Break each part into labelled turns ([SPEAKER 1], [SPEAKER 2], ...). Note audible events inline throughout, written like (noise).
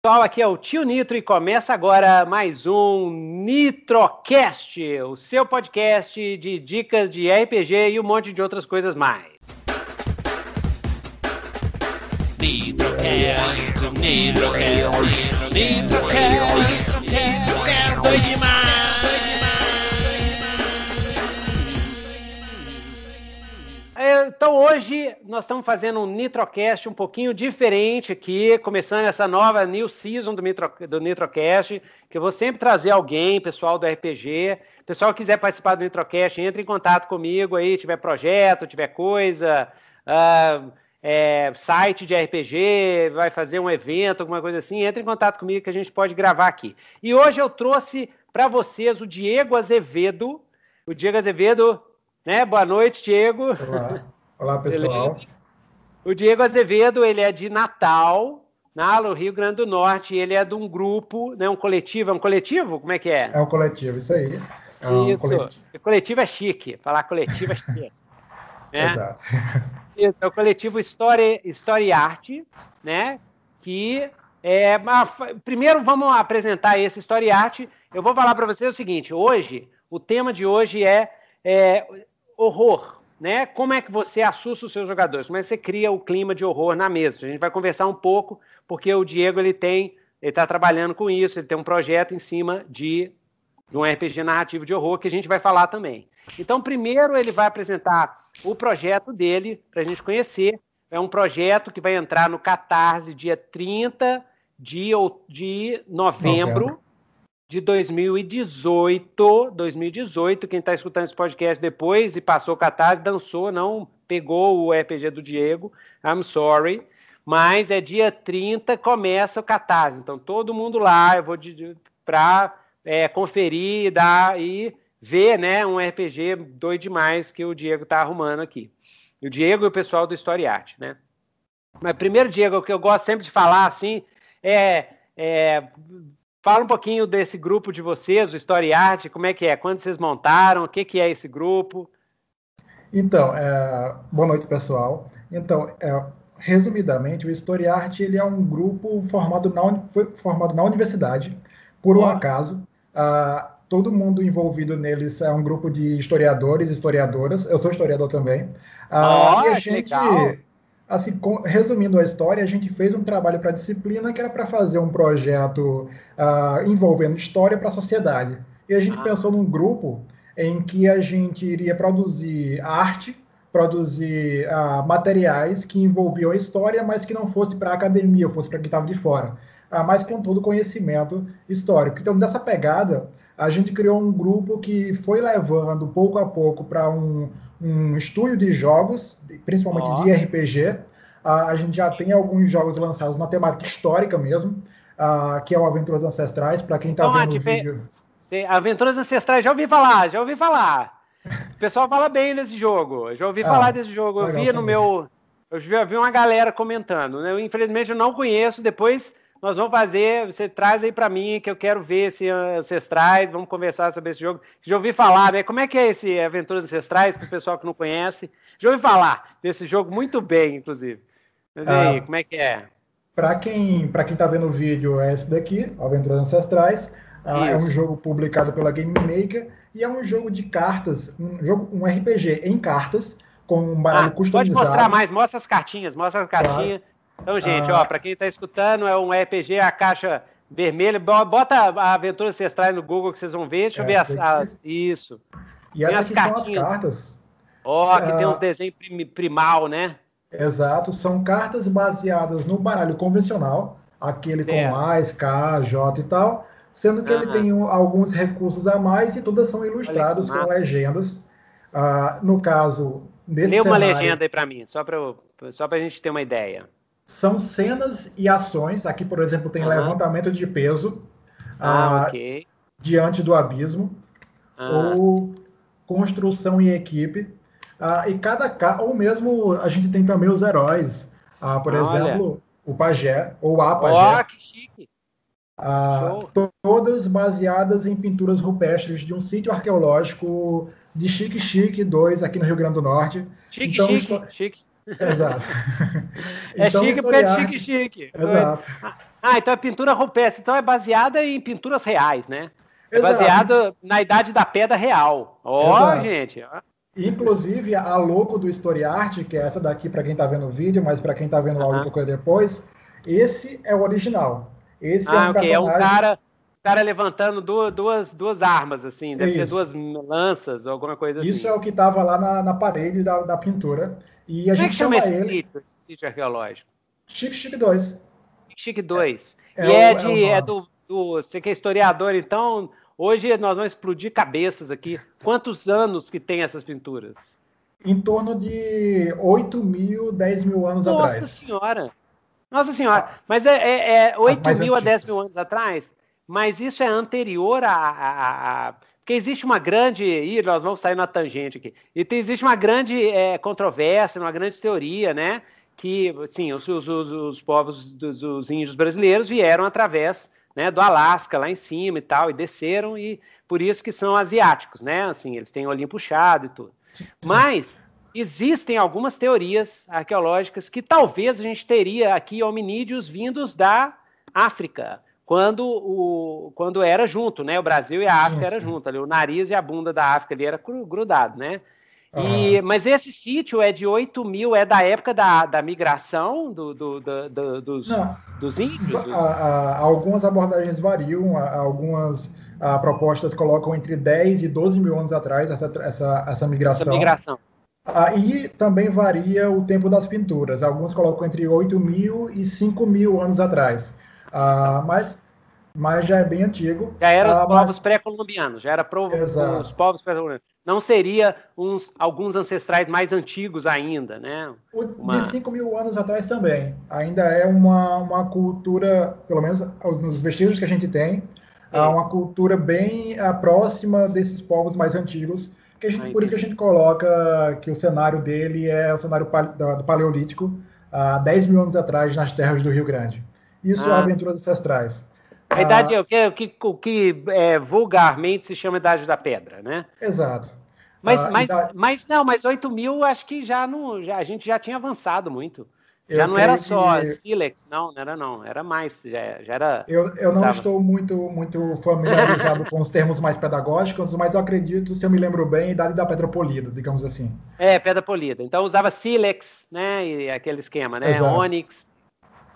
[SPEAKER 1] Pessoal, aqui é o Tio Nitro e começa agora mais um Nitrocast, o seu podcast de dicas de RPG e um monte de outras coisas mais. Nitrocast, Nitrocast, Nitrocast, Então hoje nós estamos fazendo um Nitrocast um pouquinho diferente aqui, começando essa nova new season do, Nitro, do Nitrocast, que eu vou sempre trazer alguém, pessoal do RPG. Pessoal que quiser participar do Nitrocast, entre em contato comigo aí, tiver projeto, tiver coisa, uh, é, site de RPG, vai fazer um evento, alguma coisa assim, entre em contato comigo que a gente pode gravar aqui. E hoje eu trouxe para vocês o Diego Azevedo. O Diego Azevedo, né? Boa noite, Diego.
[SPEAKER 2] Olá. (laughs) Olá, pessoal. Beleza?
[SPEAKER 1] O Diego Azevedo, ele é de Natal, no Rio Grande do Norte, ele é de um grupo, né, um coletivo, é um coletivo? Como é que é?
[SPEAKER 2] É um coletivo, isso aí.
[SPEAKER 1] É um isso, coletivo. coletivo é chique, falar coletivo é (laughs) chique. né? Exato. (laughs) Isso, é o coletivo História, História e Arte, né, que é, primeiro vamos apresentar esse História e Arte, eu vou falar para vocês o seguinte, hoje, o tema de hoje é, é horror, né? Como é que você assusta os seus jogadores? Como é que você cria o clima de horror na mesa? A gente vai conversar um pouco, porque o Diego ele tem, ele está trabalhando com isso, ele tem um projeto em cima de, de um RPG narrativo de horror que a gente vai falar também. Então, primeiro ele vai apresentar o projeto dele para a gente conhecer. É um projeto que vai entrar no Catarse dia 30 de, de novembro. novembro de 2018, 2018, quem está escutando esse podcast depois e passou o Catarse, dançou, não pegou o RPG do Diego, I'm sorry, mas é dia 30, começa o Catarse, então todo mundo lá, eu vou para é, conferir dar, e ver, né, um RPG doido demais que o Diego está arrumando aqui. O Diego e o pessoal do Story Art, né? Mas primeiro, Diego, o que eu gosto sempre de falar, assim, é, é Fala um pouquinho desse grupo de vocês, o Story Art, como é que é? Quando vocês montaram? O que, que é esse grupo?
[SPEAKER 2] Então, é... boa noite, pessoal. Então, é... resumidamente, o Story Art ele é um grupo formado na, foi formado na universidade, por um oh. acaso. Uh, todo mundo envolvido neles é um grupo de historiadores e historiadoras. Eu sou historiador também.
[SPEAKER 1] Uh, oh, e a gente, legal
[SPEAKER 2] assim, resumindo a história, a gente fez um trabalho para a disciplina que era para fazer um projeto uh, envolvendo história para a sociedade. E a gente ah. pensou num grupo em que a gente iria produzir arte, produzir uh, materiais que envolviam a história, mas que não fosse para a academia, fosse para quem estava de fora, uh, mas com todo o conhecimento histórico. Então, dessa pegada, a gente criou um grupo que foi levando pouco a pouco para um, um estúdio de jogos, principalmente oh. de RPG. Uh, a gente já tem alguns jogos lançados na temática histórica mesmo, uh, que é o Aventuras Ancestrais, para quem está então, vendo o vídeo.
[SPEAKER 1] Aventuras Ancestrais, já ouvi falar, já ouvi falar. O pessoal fala bem desse jogo. Já ouvi ah, falar desse jogo. Eu vi no meu. Eu eu vi uma galera comentando. Né? Eu, infelizmente eu não conheço. Depois nós vamos fazer, você traz aí para mim que eu quero ver esse Ancestrais, vamos conversar sobre esse jogo. Já ouvi falar, né? Como é que é esse Aventuras Ancestrais, para o pessoal que não conhece? Já ouvi falar desse jogo muito bem, inclusive. Mas aí, ah, como é que é?
[SPEAKER 2] Para quem para quem está vendo o vídeo, é esse daqui, Aventuras Ancestrais. Ah, é um jogo publicado pela Game Maker e é um jogo de cartas, um jogo, um RPG em cartas com um baralho ah, customizado.
[SPEAKER 1] Pode mostrar mais, mostra as cartinhas, mostra as cartinhas. Claro. Então, gente, ah. ó, para quem está escutando, é um RPG, a caixa vermelha. Bota a Aventura Ancestrais no Google que vocês vão ver. Deixa é, eu ver as, as, Isso.
[SPEAKER 2] E tem as cartinhas. As cartas.
[SPEAKER 1] Ó, oh, que tem uns desenhos primal, né?
[SPEAKER 2] Exato, são cartas baseadas no baralho convencional, aquele com mais, K, J e tal, sendo que ele tem um, alguns recursos a mais e todas são ilustradas com legendas. Ah, no caso,
[SPEAKER 1] nesse Lê uma cenário... legenda aí para mim, só para só a gente ter uma ideia
[SPEAKER 2] são cenas e ações. Aqui, por exemplo, tem uhum. levantamento de peso
[SPEAKER 1] ah, ah, okay.
[SPEAKER 2] diante do abismo, ah. ou construção em equipe. Ah, e cada ou mesmo a gente tem também os heróis. Ah, por Olha. exemplo, o pajé ou a pajé.
[SPEAKER 1] Oh, que chique!
[SPEAKER 2] Ah, todas baseadas em pinturas rupestres de um sítio arqueológico de Chique Chique 2 aqui no Rio Grande do Norte.
[SPEAKER 1] Chique, então, chique, chique.
[SPEAKER 2] Exato. (laughs)
[SPEAKER 1] é então, chique porque é chique, chique.
[SPEAKER 2] Exato.
[SPEAKER 1] Ah, então é pintura rupestre. Então é baseada em pinturas reais, né? É baseada na idade da pedra real. Ó, oh, gente.
[SPEAKER 2] Inclusive, a logo do Story Art, que é essa daqui para quem está vendo o vídeo, mas para quem está vendo o áudio um pouco depois, esse é o original. Esse
[SPEAKER 1] ah, é um, okay. é um cara cara levantando duas, duas, duas armas, assim, deve Isso. ser duas lanças ou alguma coisa
[SPEAKER 2] Isso
[SPEAKER 1] assim.
[SPEAKER 2] Isso é o que estava lá na, na parede da, da pintura. E a Como gente é que chama, esse ele... sítio, esse
[SPEAKER 1] sítio arqueológico?
[SPEAKER 2] Chique Chique 2.
[SPEAKER 1] Chique Chique 2. É, e é, é, de, é, é do, do. Você que é historiador, então, hoje nós vamos explodir cabeças aqui. Quantos anos que tem essas pinturas?
[SPEAKER 2] Em torno de 8 mil, 10 mil anos
[SPEAKER 1] Nossa
[SPEAKER 2] atrás.
[SPEAKER 1] Nossa Senhora! Nossa Senhora! Mas é, é, é 8 mil antigas. a 10 mil anos atrás? Mas isso é anterior a, a, a, porque existe uma grande. Ih, nós vamos sair na tangente aqui. E tem, existe uma grande é, controvérsia, uma grande teoria, né? Que, sim, os, os, os povos dos os índios brasileiros vieram através né, do Alasca, lá em cima e tal, e desceram, e por isso que são asiáticos, né? Assim, eles têm o olhinho puxado e tudo. Mas existem algumas teorias arqueológicas que talvez a gente teria aqui hominídeos vindos da África quando, o, quando era junto, né? O Brasil e a África era junto ali, o nariz e a bunda da África ali era grudado, né? E, Mas esse sítio é de 8 mil, é da época da, da migração do, do, do, do dos, dos índios?
[SPEAKER 2] A, a, algumas abordagens variam, algumas propostas colocam entre 10 e 12 mil anos atrás essa, essa, essa migração. Essa migração. Ah, e também varia o tempo das pinturas. Alguns colocam entre 8 mil e 5 mil anos atrás. Ah, mas, mas já é bem antigo.
[SPEAKER 1] Já era os ah, povos mas... pré-colombianos, já era pro, os povos pré-colombianos. Não seria uns, alguns ancestrais mais antigos ainda, né?
[SPEAKER 2] O, uma... De 5 mil anos atrás também. Ainda é uma, uma cultura, pelo menos nos vestígios que a gente tem, há uma cultura bem próxima desses povos mais antigos. Que gente, por isso que a gente coloca que o cenário dele é o cenário do Paleolítico, há 10 mil anos atrás, nas terras do Rio Grande. Isso é ah. é Aventuras Ancestrais.
[SPEAKER 1] A idade ah, é o que, o que, o que é, vulgarmente se chama Idade da Pedra, né?
[SPEAKER 2] Exato.
[SPEAKER 1] Mas, ah, mas, idade... mas não, mas 8 mil acho que já não. Já, a gente já tinha avançado muito. Já eu não era só que... Silex, não, não era não, era mais, já, já era.
[SPEAKER 2] Eu, eu não estou muito, muito familiarizado com os termos mais pedagógicos, mas eu acredito, se eu me lembro bem, idade da pedra polida, digamos assim.
[SPEAKER 1] É, pedra polida. Então usava Silex, né? E aquele esquema, né? Exato. Onyx.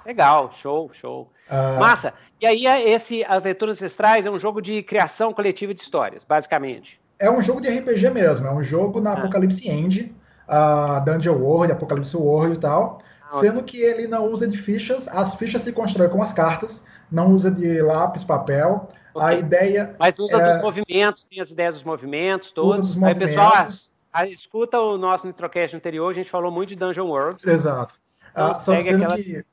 [SPEAKER 1] Legal, show, show. Uh... Massa. E aí, é esse Aventuras Ancestrais é um jogo de criação coletiva de histórias, basicamente.
[SPEAKER 2] É um jogo de RPG mesmo, é um jogo na ah. Apocalipse End, uh, Dungeon World, Apocalipse World e tal. Ah, sendo que ele não usa de fichas, as fichas se constroem com as cartas, não usa de lápis, papel. Okay. A ideia.
[SPEAKER 1] Mas usa é... dos movimentos, tem as ideias dos movimentos, todos. Usa dos movimentos. Aí, pessoal, ah, escuta o nosso Nitrocast anterior, a gente falou muito de Dungeon World.
[SPEAKER 2] Exato. Então, ah, só sendo aquela... que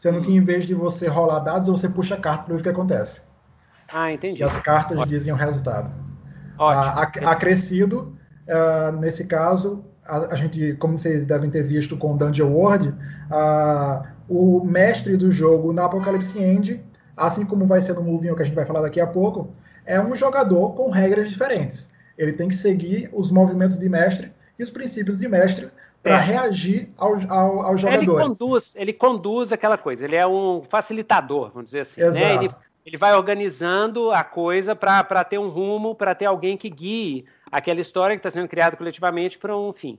[SPEAKER 2] sendo que em vez de você rolar dados, você puxa a carta para ver o que acontece.
[SPEAKER 1] Ah, entendi.
[SPEAKER 2] E as cartas Ótimo. dizem o resultado. Ótimo. Ah, acrescido, uh, nesse caso, a, a, gente, como vocês devem ter visto com Dungeon World, uh, o mestre do jogo na Apocalypse End, assim como vai ser no Moving, que a gente vai falar daqui a pouco, é um jogador com regras diferentes. Ele tem que seguir os movimentos de mestre e os princípios de mestre para é. reagir aos, ao, aos jogadores.
[SPEAKER 1] Ele conduz, ele conduz aquela coisa, ele é um facilitador, vamos dizer assim. Né? Ele, ele vai organizando a coisa para ter um rumo, para ter alguém que guie aquela história que está sendo criada coletivamente para um fim.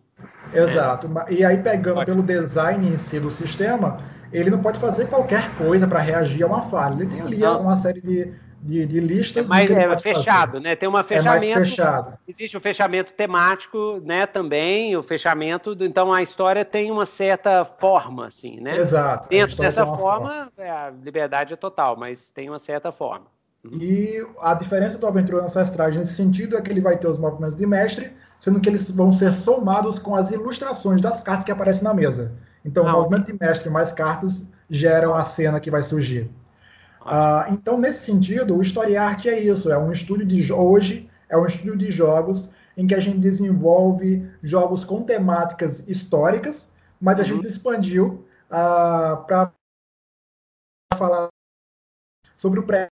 [SPEAKER 2] Exato. E aí, pegando pode. pelo design em si do sistema, ele não pode fazer qualquer coisa para reagir a uma falha. Ele tem ali Nossa. uma série de de, de listas.
[SPEAKER 1] É mais é fechado, fazer. né? Tem um fechamento. É mais fechado. Existe o um fechamento temático, né? Também o fechamento. Do, então a história tem uma certa forma, assim, né?
[SPEAKER 2] Exato.
[SPEAKER 1] Dentro dessa forma, forma. É, a liberdade é total, mas tem uma certa forma.
[SPEAKER 2] Uhum. E a diferença do Aventura Ancestrais nesse sentido é que ele vai ter os movimentos de mestre, sendo que eles vão ser somados com as ilustrações das cartas que aparecem na mesa. Então, ah, o movimento de mestre mais cartas geram a cena que vai surgir. Ah, então, nesse sentido, o Story Art é isso, é um estúdio de hoje, é um estúdio de jogos em que a gente desenvolve jogos com temáticas históricas, mas a uhum. gente expandiu ah, para falar sobre o pré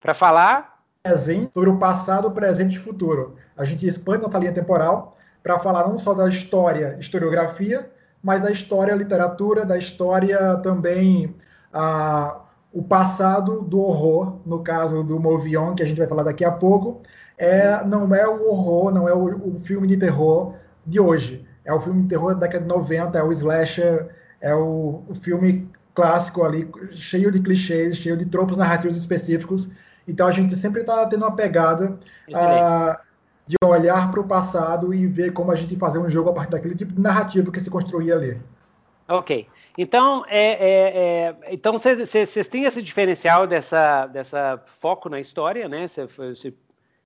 [SPEAKER 1] para falar
[SPEAKER 2] presente, sobre o passado, presente e futuro. A gente expande nossa linha temporal para falar não só da história, historiografia, mas da história, literatura, da história também a, o passado do horror, no caso do Movion, que a gente vai falar daqui a pouco, é, não é o horror, não é o, o filme de terror de hoje. É o filme de terror da década de 90, é o slasher, é o, o filme clássico ali, cheio de clichês, cheio de tropos narrativos específicos. Então a gente sempre está tendo uma pegada uh, de olhar para o passado e ver como a gente fazer um jogo a partir daquele tipo de narrativo que se construía ali.
[SPEAKER 1] Ok. Então, é, é, é então vocês têm esse diferencial dessa, dessa foco na história, né? Essa,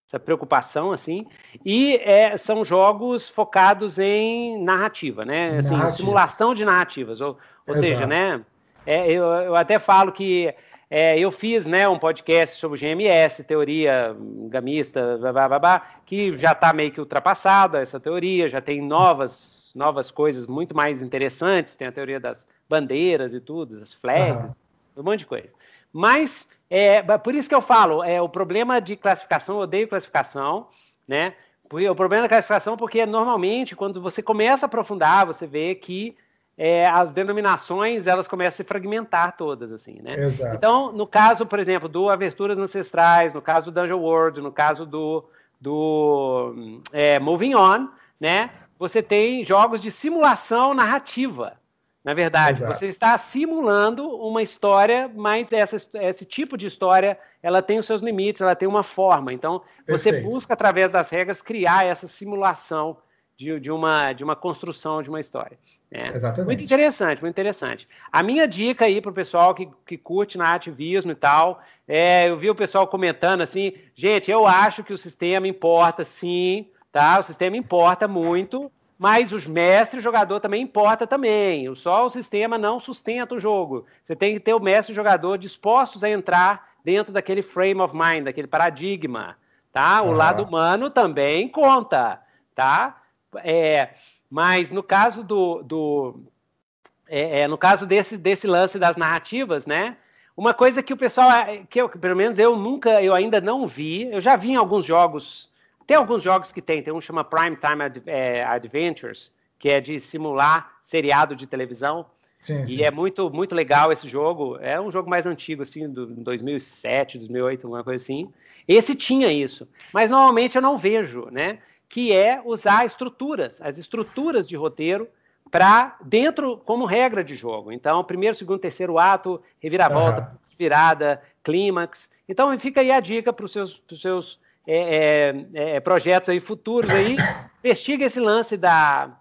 [SPEAKER 1] essa preocupação, assim. E é, são jogos focados em narrativa, né? Assim, narrativa. simulação de narrativas. Ou, ou seja, né? É, eu, eu até falo que é, eu fiz né, um podcast sobre GMS, teoria gamista, blá, blá, blá, que já está meio que ultrapassada essa teoria, já tem novas, novas coisas muito mais interessantes, tem a teoria das bandeiras e tudo, das flags, uhum. um monte de coisa. Mas, é, por isso que eu falo, é, o problema de classificação, eu odeio classificação, né? O problema da classificação porque normalmente, quando você começa a aprofundar, você vê que é, as denominações elas começam a se fragmentar todas, assim, né? Exato. Então, no caso, por exemplo, do Aventuras Ancestrais, no caso do Dungeon World, no caso do, do é, Moving On, né? Você tem jogos de simulação narrativa. Na verdade, Exato. você está simulando uma história, mas essa, esse tipo de história ela tem os seus limites, ela tem uma forma. Então, você Perfeito. busca, através das regras, criar essa simulação de, de, uma, de uma construção de uma história. É. Exatamente. Muito interessante, muito interessante. A minha dica aí para o pessoal que, que curte narrativismo e tal, é, eu vi o pessoal comentando assim, gente, eu acho que o sistema importa sim, tá? O sistema importa muito, mas os mestres e jogador também importa também. Só o sistema não sustenta o jogo. Você tem que ter o mestre e jogador dispostos a entrar dentro daquele frame of mind, daquele paradigma, tá? O uhum. lado humano também conta, tá? É, mas no caso do, do é, é, no caso desse, desse lance das narrativas, né? Uma coisa que o pessoal, que eu, pelo menos eu nunca, eu ainda não vi, eu já vi em alguns jogos, tem alguns jogos que tem, tem um que chama Prime Time Ad, é, Adventures, que é de simular seriado de televisão. Sim, sim. E é muito, muito legal esse jogo. É um jogo mais antigo, assim, do 2007, 2008, alguma coisa assim. Esse tinha isso. Mas normalmente eu não vejo, né? que é usar estruturas, as estruturas de roteiro para dentro como regra de jogo. Então, primeiro, segundo, terceiro ato, reviravolta, uhum. virada, clímax. Então, fica aí a dica para os seus, pros seus é, é, é, projetos aí futuros aí. Investiga esse lance da,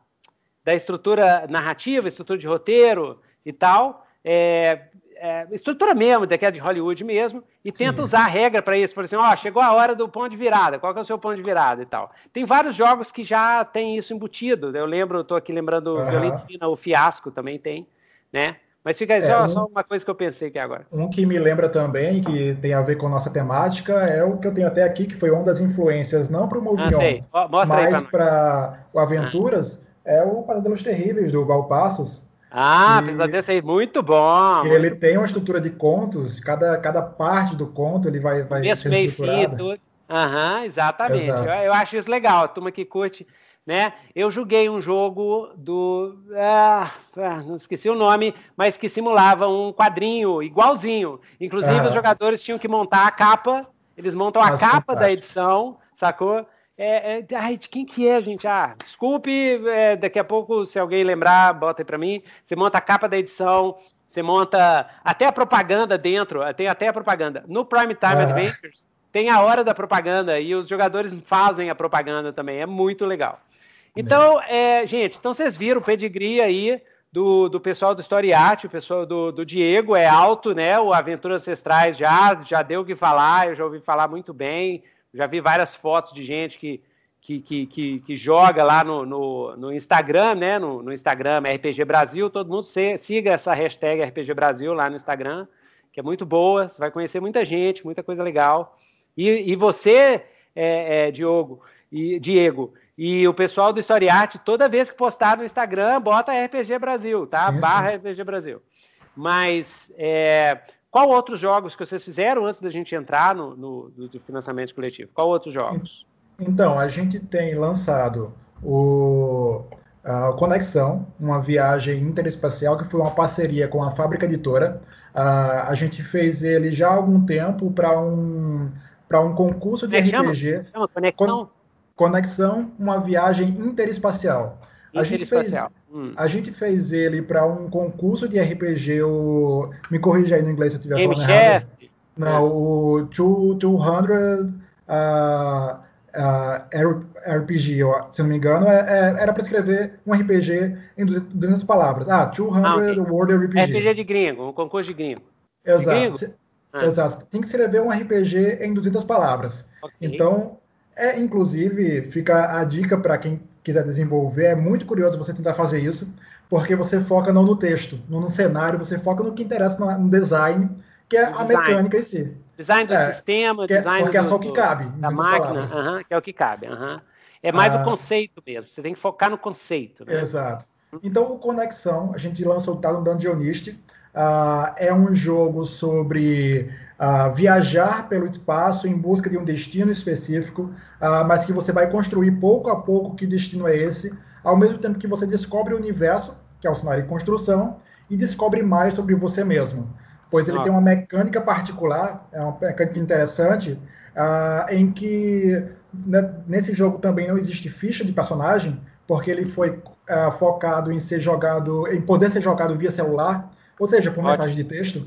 [SPEAKER 1] da estrutura narrativa, estrutura de roteiro e tal. É, é, estrutura mesmo, daquela de Hollywood mesmo, e tenta Sim. usar a regra para isso. Por exemplo, ó, chegou a hora do ponto de virada, qual é o seu ponto de virada e tal. Tem vários jogos que já tem isso embutido. Eu lembro, estou aqui lembrando uhum. Violentina, o Fiasco também tem, né? Mas fica aí, é, só, um, só, uma coisa que eu pensei aqui agora.
[SPEAKER 2] Um que me lembra também, que tem a ver com nossa temática, é o que eu tenho até aqui, que foi uma das influências, não para o Movimento, ah, mas para o Aventuras, ah. é o Pesadelos Terríveis, do Valpassos,
[SPEAKER 1] ah, apesar desse aí, muito bom.
[SPEAKER 2] Ele muito tem uma estrutura de contos, cada, cada parte do conto ele vai, vai
[SPEAKER 1] meio fim, tudo. Aham, exatamente. Eu, eu, acho isso legal, a turma que curte, né? Eu joguei um jogo do... Ah, ah, não esqueci o nome, mas que simulava um quadrinho igualzinho. Inclusive, os jogadores tinham que montar a capa, eles montam a capa da edição, sacou? É, é, ai, de quem que é, gente? Ah, desculpe, é, daqui a pouco, se alguém lembrar, bota aí para mim. Você monta a capa da edição, você monta até a propaganda dentro, tem até a propaganda. No Prime Time ah. Adventures tem a hora da propaganda e os jogadores fazem a propaganda também, é muito legal. Então, é, gente, então vocês viram o pedigree aí do, do pessoal do Story Art, o pessoal do, do Diego é alto, né? O Aventuras Ancestrais já, já deu o que falar, eu já ouvi falar muito bem. Já vi várias fotos de gente que, que, que, que, que joga lá no, no, no, Instagram, né? No, no, Instagram RPG Brasil. Todo mundo se, siga essa hashtag RPG Brasil lá no Instagram, que é muito boa. Você vai conhecer muita gente, muita coisa legal. E, e você, é, é, Diogo, e Diego, e o pessoal do Story Art, toda vez que postar no Instagram, bota RPG Brasil, tá? Sim, Barra sim. RPG Brasil. Mas é, qual outros jogos que vocês fizeram antes da gente entrar no, no do financiamento coletivo? Qual outros jogos?
[SPEAKER 2] Então, a gente tem lançado o a Conexão, uma viagem interespacial que foi uma parceria com a Fábrica Editora. Uh, a gente fez ele já há algum tempo para um, um concurso de RPG.
[SPEAKER 1] Chama? chama conexão?
[SPEAKER 2] Conexão, uma viagem interespacial. A gente, fez, hum. a gente fez ele para um concurso de RPG, o, me corrija aí no inglês se eu estiver falando errado. Não, é. o 200 uh, uh, RPG, se não me engano, é, é, era para escrever um RPG em 200 palavras. Ah, 200 ah, okay. Word RPG.
[SPEAKER 1] RPG de gringo, um concurso de gringo.
[SPEAKER 2] Exato. De gringo? Ah. Exato. Tem que escrever um RPG em 200 palavras. Okay. Então, é inclusive, fica a dica para quem quiser desenvolver, é muito curioso você tentar fazer isso, porque você foca não no texto, não no cenário, você foca no que interessa no design, que é a mecânica em si.
[SPEAKER 1] Design do é, sistema,
[SPEAKER 2] é,
[SPEAKER 1] design
[SPEAKER 2] porque
[SPEAKER 1] do,
[SPEAKER 2] é só o que cabe.
[SPEAKER 1] Da máquina, uh -huh, que é o que cabe. Uh -huh. É mais ah, o conceito mesmo, você tem que focar no conceito. Né?
[SPEAKER 2] Exato. Então, o Conexão, a gente lançou o no Dungeonist, uh, é um jogo sobre uh, viajar pelo espaço em busca de um destino específico, uh, mas que você vai construir pouco a pouco que destino é esse, ao mesmo tempo que você descobre o universo, que é o cenário de construção, e descobre mais sobre você mesmo. Pois ele ah. tem uma mecânica particular, é uma mecânica interessante, em que né, nesse jogo também não existe ficha de personagem, porque ele foi focado em ser jogado, em poder ser jogado via celular, ou seja, por Ótimo. mensagem de texto.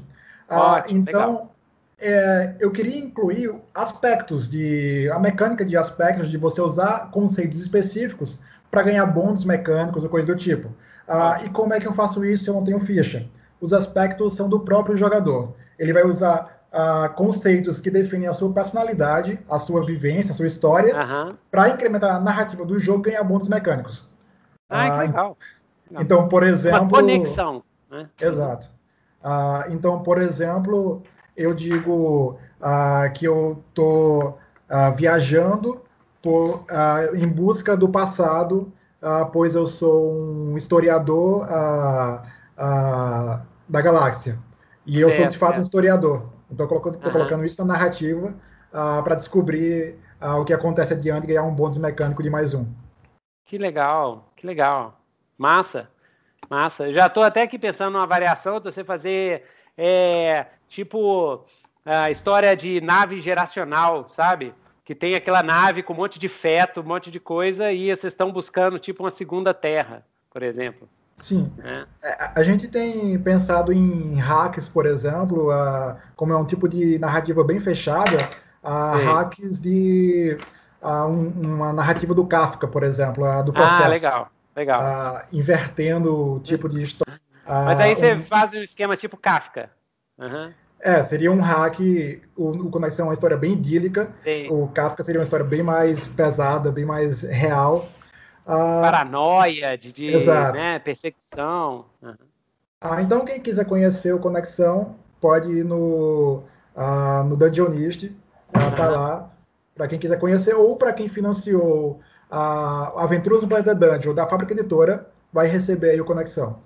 [SPEAKER 2] Uh, então, é, eu queria incluir aspectos de a mecânica de aspectos de você usar conceitos específicos para ganhar bônus mecânicos ou coisa do tipo. Uh, e como é que eu faço isso se eu não tenho ficha? Os aspectos são do próprio jogador. Ele vai usar uh, conceitos que definem a sua personalidade, a sua vivência, a sua história, para incrementar a narrativa do jogo e ganhar bônus mecânicos.
[SPEAKER 1] Ah, que legal.
[SPEAKER 2] Então, por exemplo. Uma
[SPEAKER 1] conexão.
[SPEAKER 2] Né? Exato. então, por exemplo, eu digo ah, que eu estou ah, viajando por, ah, em busca do passado, ah, pois eu sou um historiador ah, ah, da galáxia. E eu sou, de fato, um historiador. Então, estou colocando, colocando, isso na narrativa para descobrir o que acontece adiante e ganhar um bônus mecânico de mais um.
[SPEAKER 1] Que legal, que legal. Massa, massa. Já estou até aqui pensando numa variação de você fazer é, tipo a história de nave geracional, sabe? Que tem aquela nave com um monte de feto, um monte de coisa, e vocês estão buscando tipo uma segunda terra, por exemplo.
[SPEAKER 2] Sim. É. é a gente tem pensado em hacks, por exemplo, a, como é um tipo de narrativa bem fechada, a hacks de a, um, uma narrativa do Kafka, por exemplo, a do ah, processo. Ah,
[SPEAKER 1] legal, legal.
[SPEAKER 2] A, invertendo o tipo de história.
[SPEAKER 1] Mas aí você um... faz um esquema tipo Kafka. Uhum.
[SPEAKER 2] É, seria um hack. O, o Conexão é uma história bem idílica. Sim. O Kafka seria uma história bem mais pesada, bem mais real.
[SPEAKER 1] Ah, Paranoia, de, de né, perseguição. Uhum.
[SPEAKER 2] Ah, então, quem quiser conhecer o Conexão, pode ir no, ah, no Dungeonist. Ah, tá lá. Para quem quiser conhecer, ou para quem financiou a Aventuras no Planeta Dungeon da Fábrica Editora, vai receber aí o Conexão.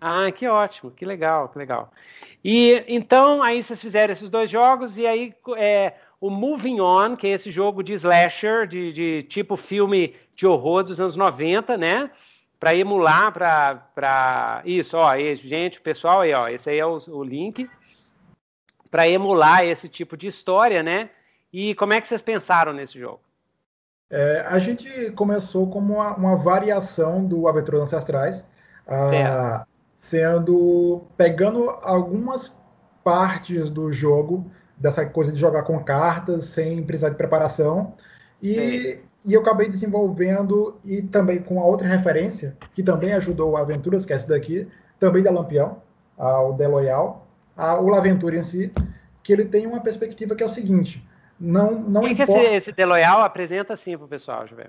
[SPEAKER 1] Ah, que ótimo, que legal, que legal. E então aí vocês fizeram esses dois jogos e aí é, o Moving On, que é esse jogo de slasher, de, de tipo filme de horror dos anos 90, né? Para emular, para isso, ó, gente, pessoal aí, ó, esse aí é o, o link para emular esse tipo de história, né? E como é que vocês pensaram nesse jogo?
[SPEAKER 2] É, a gente começou como uma, uma variação do Aventuras Ancestrais. Ah, sendo pegando algumas partes do jogo dessa coisa de jogar com cartas sem precisar de preparação e, e eu acabei desenvolvendo e também com a outra referência que também ajudou o Aventuras que é esse daqui também da Lampião o The Loyal a, o Laventura em si que ele tem uma perspectiva que é o seguinte não não
[SPEAKER 1] que importa... que esse, esse The Loyal apresenta assim para o pessoal José?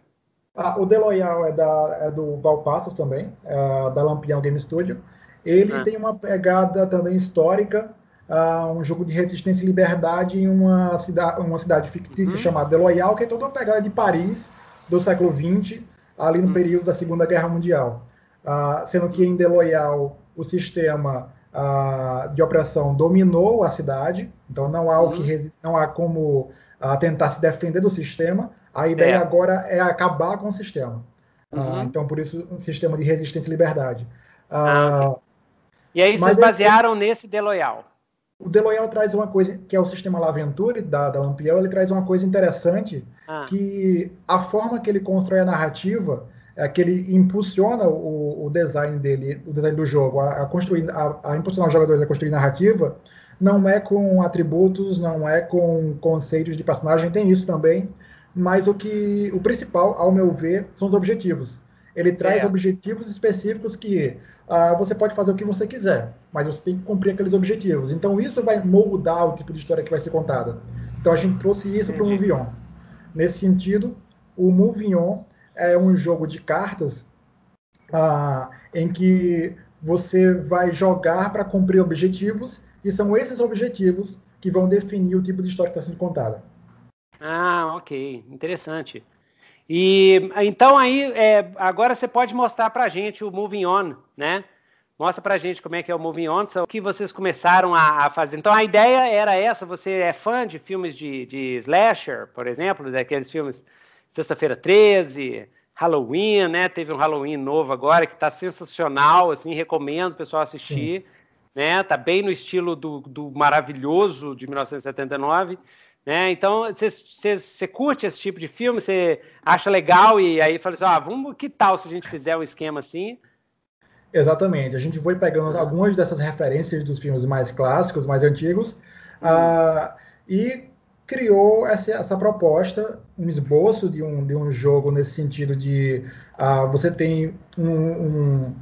[SPEAKER 2] Ah, o The Loyal é, da, é do Valpassos também, é da Lampião Game Studio. Ele ah. tem uma pegada também histórica, uh, um jogo de resistência e liberdade em uma, cida uma cidade fictícia uhum. chamada The Loyal, que é toda uma pegada de Paris do século XX, ali no uhum. período da Segunda Guerra Mundial. Uh, sendo que em The Loyal o sistema uh, de opressão dominou a cidade, então não há, o que uhum. não há como tentar se defender do sistema. A ideia é. agora é acabar com o sistema. Uhum. então, por isso, um sistema de resistência e liberdade.
[SPEAKER 1] Ah, e aí vocês basearam nesse The Loyal.
[SPEAKER 2] o The Loyal traz uma coisa, que é o sistema Laventure da, da Lampiel, ele traz uma coisa interessante, ah. que a forma que ele constrói a narrativa, é que ele impulsiona o, o design dele, o design do jogo, a, a construir, a, a, impulsionar os jogadores a construir narrativa, não é com atributos, não é com conceitos de personagem, tem isso também, mas o que o principal, ao meu ver, são os objetivos. Ele traz é. objetivos específicos que uh, você pode fazer o que você quiser, mas você tem que cumprir aqueles objetivos. Então isso vai moldar o tipo de história que vai ser contada. Então a gente trouxe isso para o Moving On. Nesse sentido, o Moving On é um jogo de cartas uh, em que você vai jogar para cumprir objetivos e são esses objetivos que vão definir o tipo de história que está sendo contada.
[SPEAKER 1] Ah, ok, interessante. E então aí, é, agora você pode mostrar para a gente o Moving On, né? Mostra para a gente como é que é o Moving On, o que vocês começaram a, a, fazer. Então a ideia era essa, você é fã de filmes de, de slasher, por exemplo, daqueles filmes Sexta-feira 13, Halloween, né? Teve um Halloween novo agora que está sensacional, assim, recomendo o pessoal assistir, Sim. Né? Tá bem no estilo do, do maravilhoso de 1979. Né? Então, você curte esse tipo de filme, você acha legal e aí fala assim, ah, vamos, que tal se a gente fizer um esquema assim?
[SPEAKER 2] Exatamente, a gente foi pegando algumas dessas referências dos filmes mais clássicos, mais antigos, uh, e criou essa, essa proposta, um esboço de um, de um jogo nesse sentido de uh, você tem um, um,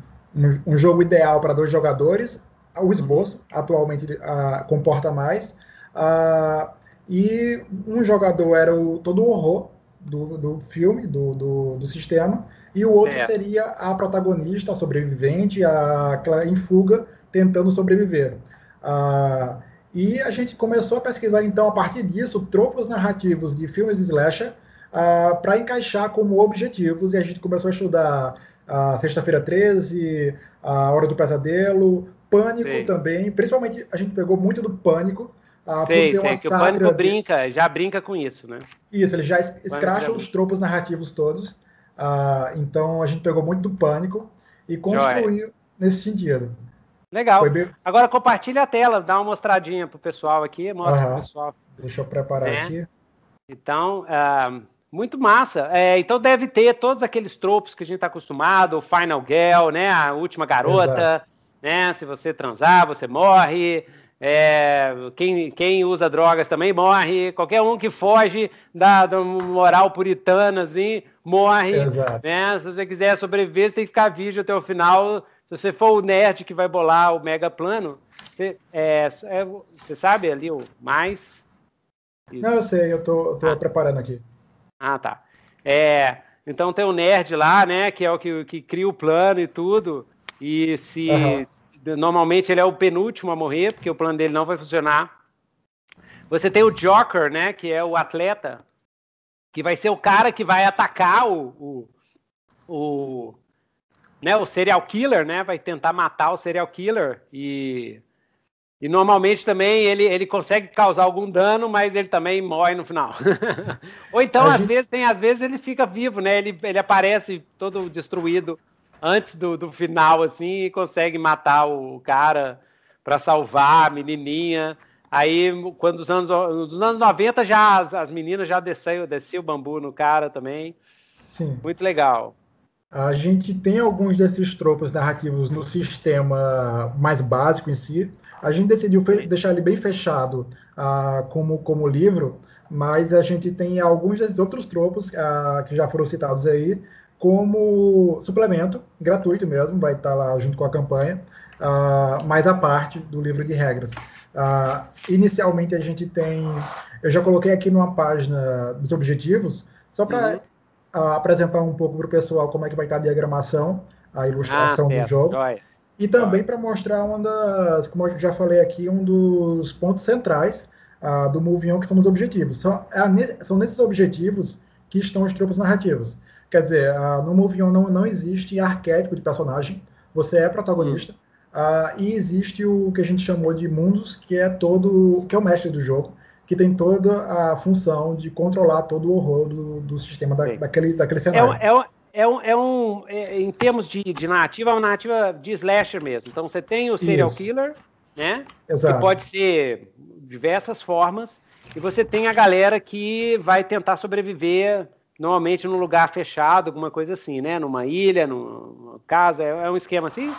[SPEAKER 2] um, jogo ideal para dois jogadores, o esboço atualmente uh, comporta mais, uh, e um jogador era o, todo o horror do, do filme, do, do, do sistema, e o outro é. seria a protagonista, a sobrevivente, a, em fuga, tentando sobreviver. Ah, e a gente começou a pesquisar, então, a partir disso, tropos narrativos de filmes slasher ah, para encaixar como objetivos, e a gente começou a estudar a Sexta-feira 13, a Hora do Pesadelo, Pânico Sim. também, principalmente a gente pegou muito do Pânico,
[SPEAKER 1] ah, sei, sei, que o Pânico de... brinca, já brinca com isso, né?
[SPEAKER 2] Isso, ele já escracha os tropos narrativos todos. Ah, então a gente pegou muito do Pânico e construiu Joia. nesse sentido.
[SPEAKER 1] Legal. Bem... Agora compartilha a tela, dá uma mostradinha pro pessoal aqui, mostra pro pessoal.
[SPEAKER 2] Deixa eu preparar é. aqui.
[SPEAKER 1] Então, uh, muito massa. É, então deve ter todos aqueles tropos que a gente está acostumado, o Final Girl, né? A última garota, Exato. Né? Se você transar, você morre. É, quem, quem usa drogas também morre. Qualquer um que foge da, da moral puritana, assim, morre. Né? Se você quiser sobreviver, você tem que ficar virgem até o final. Se você for o nerd que vai bolar o mega plano, você, é, é, você sabe ali o mais.
[SPEAKER 2] Não, eu sei, eu tô, eu tô ah. preparando aqui.
[SPEAKER 1] Ah, tá. É, então tem o nerd lá, né? Que é o que, que cria o plano e tudo. E se. Uhum Normalmente ele é o penúltimo a morrer, porque o plano dele não vai funcionar. Você tem o Joker, né? Que é o atleta, que vai ser o cara que vai atacar o, o, o, né, o serial killer, né? Vai tentar matar o serial killer. E, e normalmente também ele, ele consegue causar algum dano, mas ele também morre no final. (laughs) Ou então, às gente... vezes, tem, às vezes ele fica vivo, né? Ele, ele aparece todo destruído antes do, do final, assim, e consegue matar o cara para salvar a menininha. Aí, quando os anos, nos anos 90, já as, as meninas já desceu, desceu o bambu no cara também. Sim. Muito legal.
[SPEAKER 2] A gente tem alguns desses tropos narrativos no sistema mais básico em si. A gente decidiu deixar ele bem fechado uh, como, como livro, mas a gente tem alguns desses outros tropos uh, que já foram citados aí, como suplemento, gratuito mesmo, vai estar lá junto com a campanha, uh, mais a parte do livro de regras. Uh, inicialmente a gente tem, eu já coloquei aqui numa página dos objetivos, só para uhum. uh, apresentar um pouco para o pessoal como é que vai estar a diagramação, a ilustração ah, do jogo. E também para mostrar uma das, como eu já falei aqui, um dos pontos centrais uh, do Moving On, que são os objetivos. São, é, são nesses objetivos que estão os tropos narrativos. Quer dizer, uh, no Moving On não, não existe arquétipo de personagem, você é protagonista, uh, e existe o que a gente chamou de mundos, que é todo, que é o mestre do jogo, que tem toda a função de controlar todo o horror do, do sistema da, daquele, daquele é cenário.
[SPEAKER 1] É, é, é um, é um é, em termos de, de narrativa, é uma narrativa de slasher mesmo. Então você tem o serial Isso. killer, né? Exato. Que pode ser diversas formas. E você tem a galera que vai tentar sobreviver normalmente num lugar fechado, alguma coisa assim, né? Numa ilha, numa casa, é, é um esquema assim?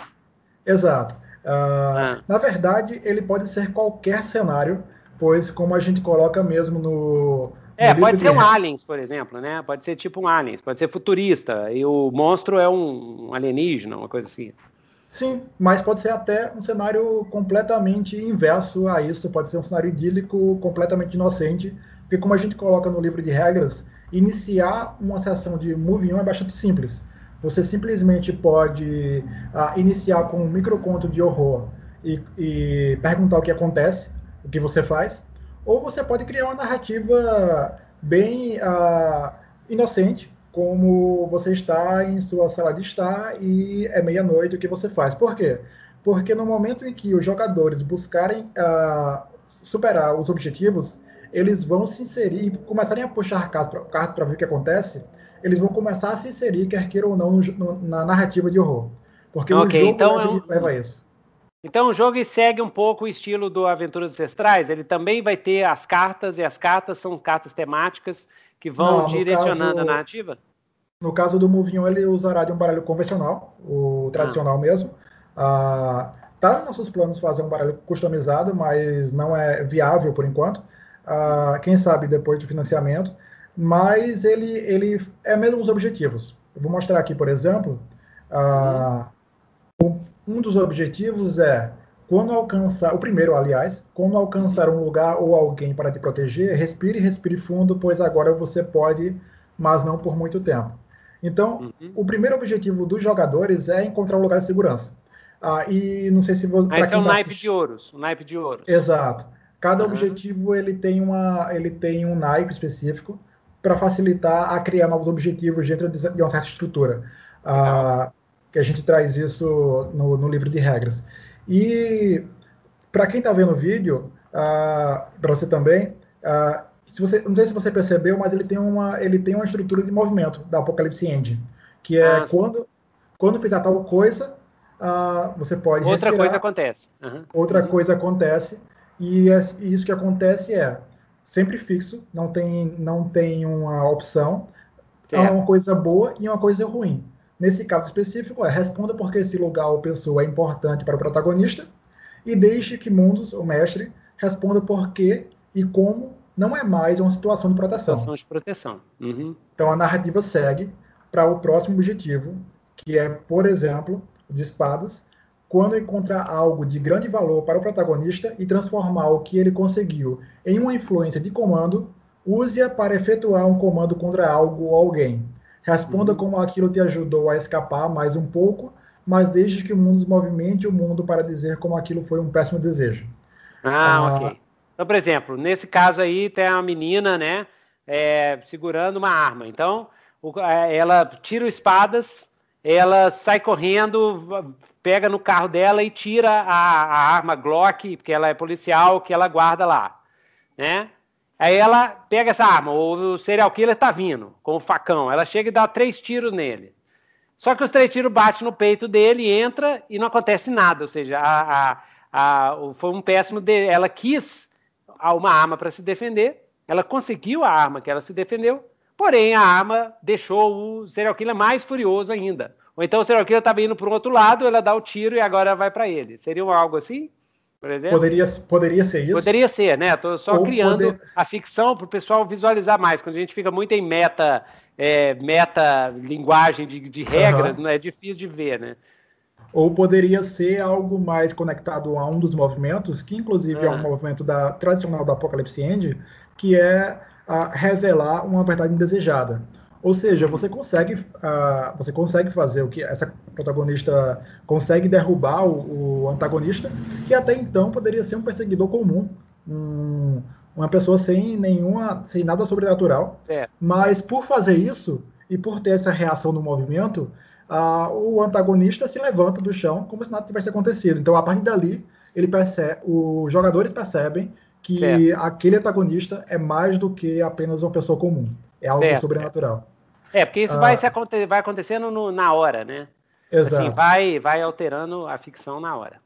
[SPEAKER 2] Exato. Uh, ah. Na verdade, ele pode ser qualquer cenário, pois como a gente coloca mesmo no.
[SPEAKER 1] É, no pode ser um Aliens, por exemplo, né? Pode ser tipo um Aliens, pode ser futurista, e o monstro é um alienígena, uma coisa assim.
[SPEAKER 2] Sim, mas pode ser até um cenário completamente inverso a isso, pode ser um cenário idílico completamente inocente, porque como a gente coloca no livro de regras, iniciar uma sessão de Movie 1 é bastante simples. Você simplesmente pode uh, iniciar com um microconto de horror e, e, perguntar o que acontece, o que você faz, ou você pode criar uma narrativa bem uh, inocente, como você está em sua sala de estar e é meia-noite o que você faz. Por quê? Porque no momento em que os jogadores buscarem uh, superar os objetivos, eles vão se inserir e começarem a puxar cartas para ver o que acontece, eles vão começar a se inserir, quer queira ou não, no, na narrativa de horror. Porque okay, o jogo então leva, é um... leva a isso.
[SPEAKER 1] Então o jogo segue um pouco o estilo do Aventuras Ancestrais. Ele também vai ter as cartas, e as cartas são cartas temáticas que vão não, direcionando caso, a narrativa?
[SPEAKER 2] No caso do Movinho, ele usará de um baralho convencional, o tradicional ah. mesmo. Ah, tá nos nossos planos fazer um baralho customizado, mas não é viável por enquanto. Ah, quem sabe depois do financiamento mas ele, ele é mesmo os objetivos. Eu vou mostrar aqui, por exemplo, uh, um dos objetivos é quando alcançar, o primeiro, aliás, quando alcançar um lugar ou alguém para te proteger, respire, respire fundo, pois agora você pode, mas não por muito tempo. Então, uhum. o primeiro objetivo dos jogadores é encontrar um lugar de segurança. Ah, e não sei se
[SPEAKER 1] você. Esse é o tá naipe assist... de ouros, o naipe de ouros.
[SPEAKER 2] Exato. Cada uhum. objetivo ele tem, uma, ele tem um naipe específico para facilitar a criar novos objetivos dentro de uma certa estrutura. Ah, que a gente traz isso no, no livro de regras. E para quem está vendo o vídeo, ah, para você também, ah, se você, não sei se você percebeu, mas ele tem uma, ele tem uma estrutura de movimento da Apocalipse Engine, que é ah, quando, quando fizer tal coisa, você pode
[SPEAKER 1] outra respirar, coisa acontece,
[SPEAKER 2] uhum. outra uhum. coisa acontece e, é, e isso que acontece é sempre fixo, não tem, não tem uma opção. É uma coisa boa e uma coisa ruim. Nesse caso específico, é responda porque esse lugar ou pessoa é importante para o protagonista e deixe que Mundos, o mestre, responda por que e como não é mais uma situação de proteção.
[SPEAKER 1] Situação de proteção. Uhum.
[SPEAKER 2] Então a narrativa segue para o próximo objetivo, que é, por exemplo, de espadas, quando encontrar algo de grande valor para o protagonista e transformar o que ele conseguiu em uma influência de comando, use-a para efetuar um comando contra algo ou alguém. Responda uhum. como aquilo te ajudou a escapar mais um pouco, mas deixe que o mundo se movimente o mundo para dizer como aquilo foi um péssimo desejo.
[SPEAKER 1] Ah, ah ok. Então, por exemplo, nesse caso aí tem uma menina, né, é, segurando uma arma. Então, é, ela tira espadas, ela sai correndo, pega no carro dela e tira a, a, arma Glock, porque ela é policial, que ela guarda lá, né? Aí ela pega essa arma, o serial killer tá vindo com o facão, ela chega e dá três tiros nele. Só que os três tiros batem no peito dele, entra e não acontece nada, ou seja, a, a, a foi um péssimo. De, ela quis uma arma para se defender, ela conseguiu a arma que ela se defendeu, porém a arma deixou o serial killer mais furioso ainda. Ou então o serial killer estava indo para o outro lado, ela dá o tiro e agora vai para ele. Seria algo assim?
[SPEAKER 2] Por exemplo? Poderia, poderia ser isso.
[SPEAKER 1] Poderia ser, né? Estou só Ou criando poder... a ficção para o pessoal visualizar mais. Quando a gente fica muito em meta, é, meta linguagem de, de regras, uhum. né? é difícil de ver, né?
[SPEAKER 2] Ou poderia ser algo mais conectado a um dos movimentos, que inclusive uhum. é um movimento da, tradicional da Apocalipse End, que é a revelar uma verdade indesejada. Ou seja, você consegue, uh, você consegue fazer o que essa protagonista consegue derrubar o, o, antagonista, que até então poderia ser um perseguidor comum, um, uma pessoa sem nenhuma, sem nada sobrenatural. É. Mas por fazer isso e por ter essa reação no movimento, uh, o antagonista se levanta do chão como se nada tivesse acontecido. Então, a partir dali, ele percebe, os jogadores percebem que aquele antagonista é mais do que apenas uma pessoa comum. É algo certo, sobrenatural.
[SPEAKER 1] É, porque isso ah, vai, se vai acontecendo no, na hora, né? Assim, Exato. Assim, vai, vai alterando a ficção na hora.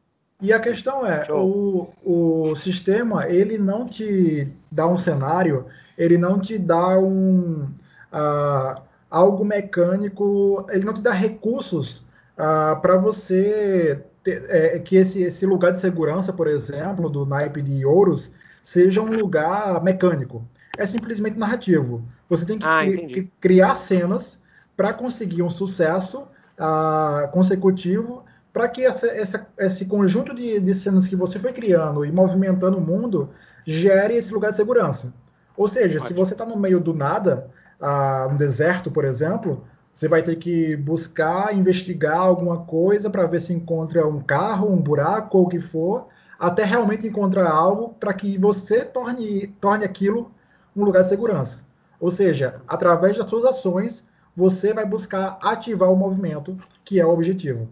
[SPEAKER 2] E a questão é, o, o sistema, ele não te dá um cenário, ele não te dá um uh, algo mecânico, ele não te dá recursos uh, para você ter, é, que esse, esse lugar de segurança, por exemplo, do naipe de Ouros, seja um lugar mecânico. É simplesmente narrativo. Você tem que, ah, que criar cenas para conseguir um sucesso uh, consecutivo para que essa, essa, esse conjunto de, de cenas que você foi criando e movimentando o mundo gere esse lugar de segurança. Ou seja, Ótimo. se você está no meio do nada, ah, no deserto, por exemplo, você vai ter que buscar, investigar alguma coisa para ver se encontra um carro, um buraco ou o que for, até realmente encontrar algo para que você torne, torne aquilo um lugar de segurança. Ou seja, através das suas ações, você vai buscar ativar o movimento, que é o objetivo.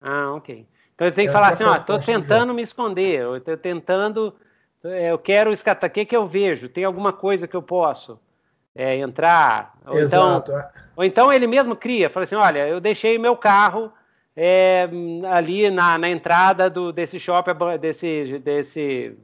[SPEAKER 1] Ah, ok. Então ele tem que Essa falar assim, ó, estou tentando me esconder, eu estou tentando, eu quero escatar, o que, que eu vejo? Tem alguma coisa que eu posso é, entrar? Ou Exato. Então, ou então ele mesmo cria, fala assim, olha, eu deixei meu carro é, ali na, na entrada do, desse shopping, desse, desse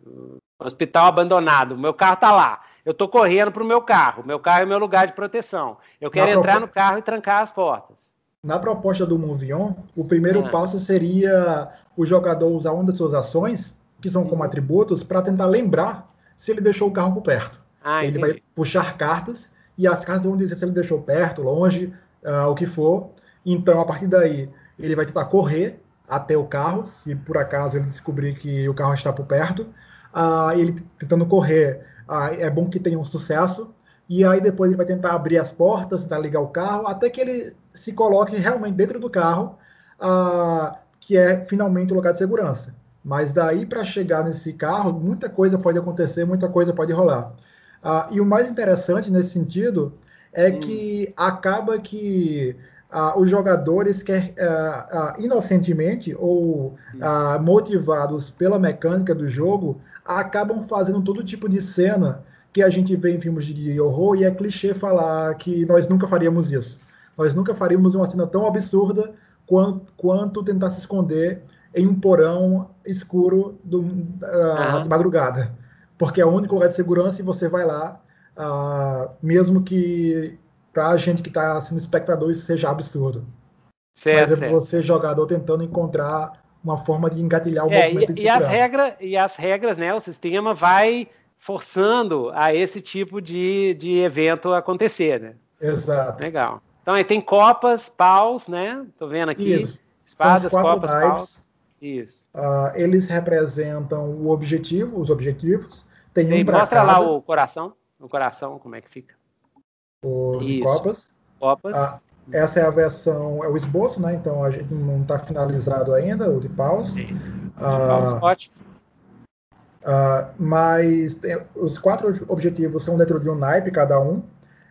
[SPEAKER 1] hospital abandonado, meu carro está lá. Eu estou correndo para o meu carro, meu carro é meu lugar de proteção. Eu quero na entrar no carro e trancar as portas.
[SPEAKER 2] Na proposta do Movion, o primeiro ah. passo seria o jogador usar uma das suas ações, que são como atributos, para tentar lembrar se ele deixou o carro por perto. Ah, ele vai puxar cartas e as cartas vão dizer se ele deixou perto, longe, uh, o que for. Então, a partir daí, ele vai tentar correr até o carro, se por acaso ele descobrir que o carro está por perto. Uh, ele tentando correr, uh, é bom que tenha um sucesso. E aí depois ele vai tentar abrir as portas, tentar ligar o carro, até que ele se coloque realmente dentro do carro, ah, que é finalmente o lugar de segurança. Mas daí para chegar nesse carro, muita coisa pode acontecer, muita coisa pode rolar. Ah, e o mais interessante nesse sentido é hum. que acaba que ah, os jogadores, quer, ah, ah, inocentemente ou hum. ah, motivados pela mecânica do jogo, acabam fazendo todo tipo de cena que a gente vê em filmes de horror e é clichê falar que nós nunca faríamos isso. Nós nunca faríamos uma cena tão absurda quanto, quanto tentar se esconder em um porão escuro do, uh, uhum. de madrugada. Porque é o único lugar de segurança e você vai lá, uh, mesmo que para a gente que está sendo espectador isso seja absurdo. Certo, Mas é você, jogador, tentando encontrar uma forma de engatilhar o é, movimento
[SPEAKER 1] e, e as regras E as regras, né? O sistema vai forçando a esse tipo de, de evento acontecer, né?
[SPEAKER 2] Exato.
[SPEAKER 1] Legal. Então aí tem copas, paus, né? Tô vendo aqui. Isso. Espadas, copas, naipes. paus.
[SPEAKER 2] Isso. Uh, eles representam o objetivo, os objetivos. Tem
[SPEAKER 1] um mostra lá o coração. O coração, como é que fica?
[SPEAKER 2] O de copas.
[SPEAKER 1] Copas.
[SPEAKER 2] Uh, essa é a versão, é o esboço, né? Então a gente não está finalizado ainda, o de paus. Sim. Ótimo. Uh, mas tem, os quatro objetivos são dentro de um naipe cada um,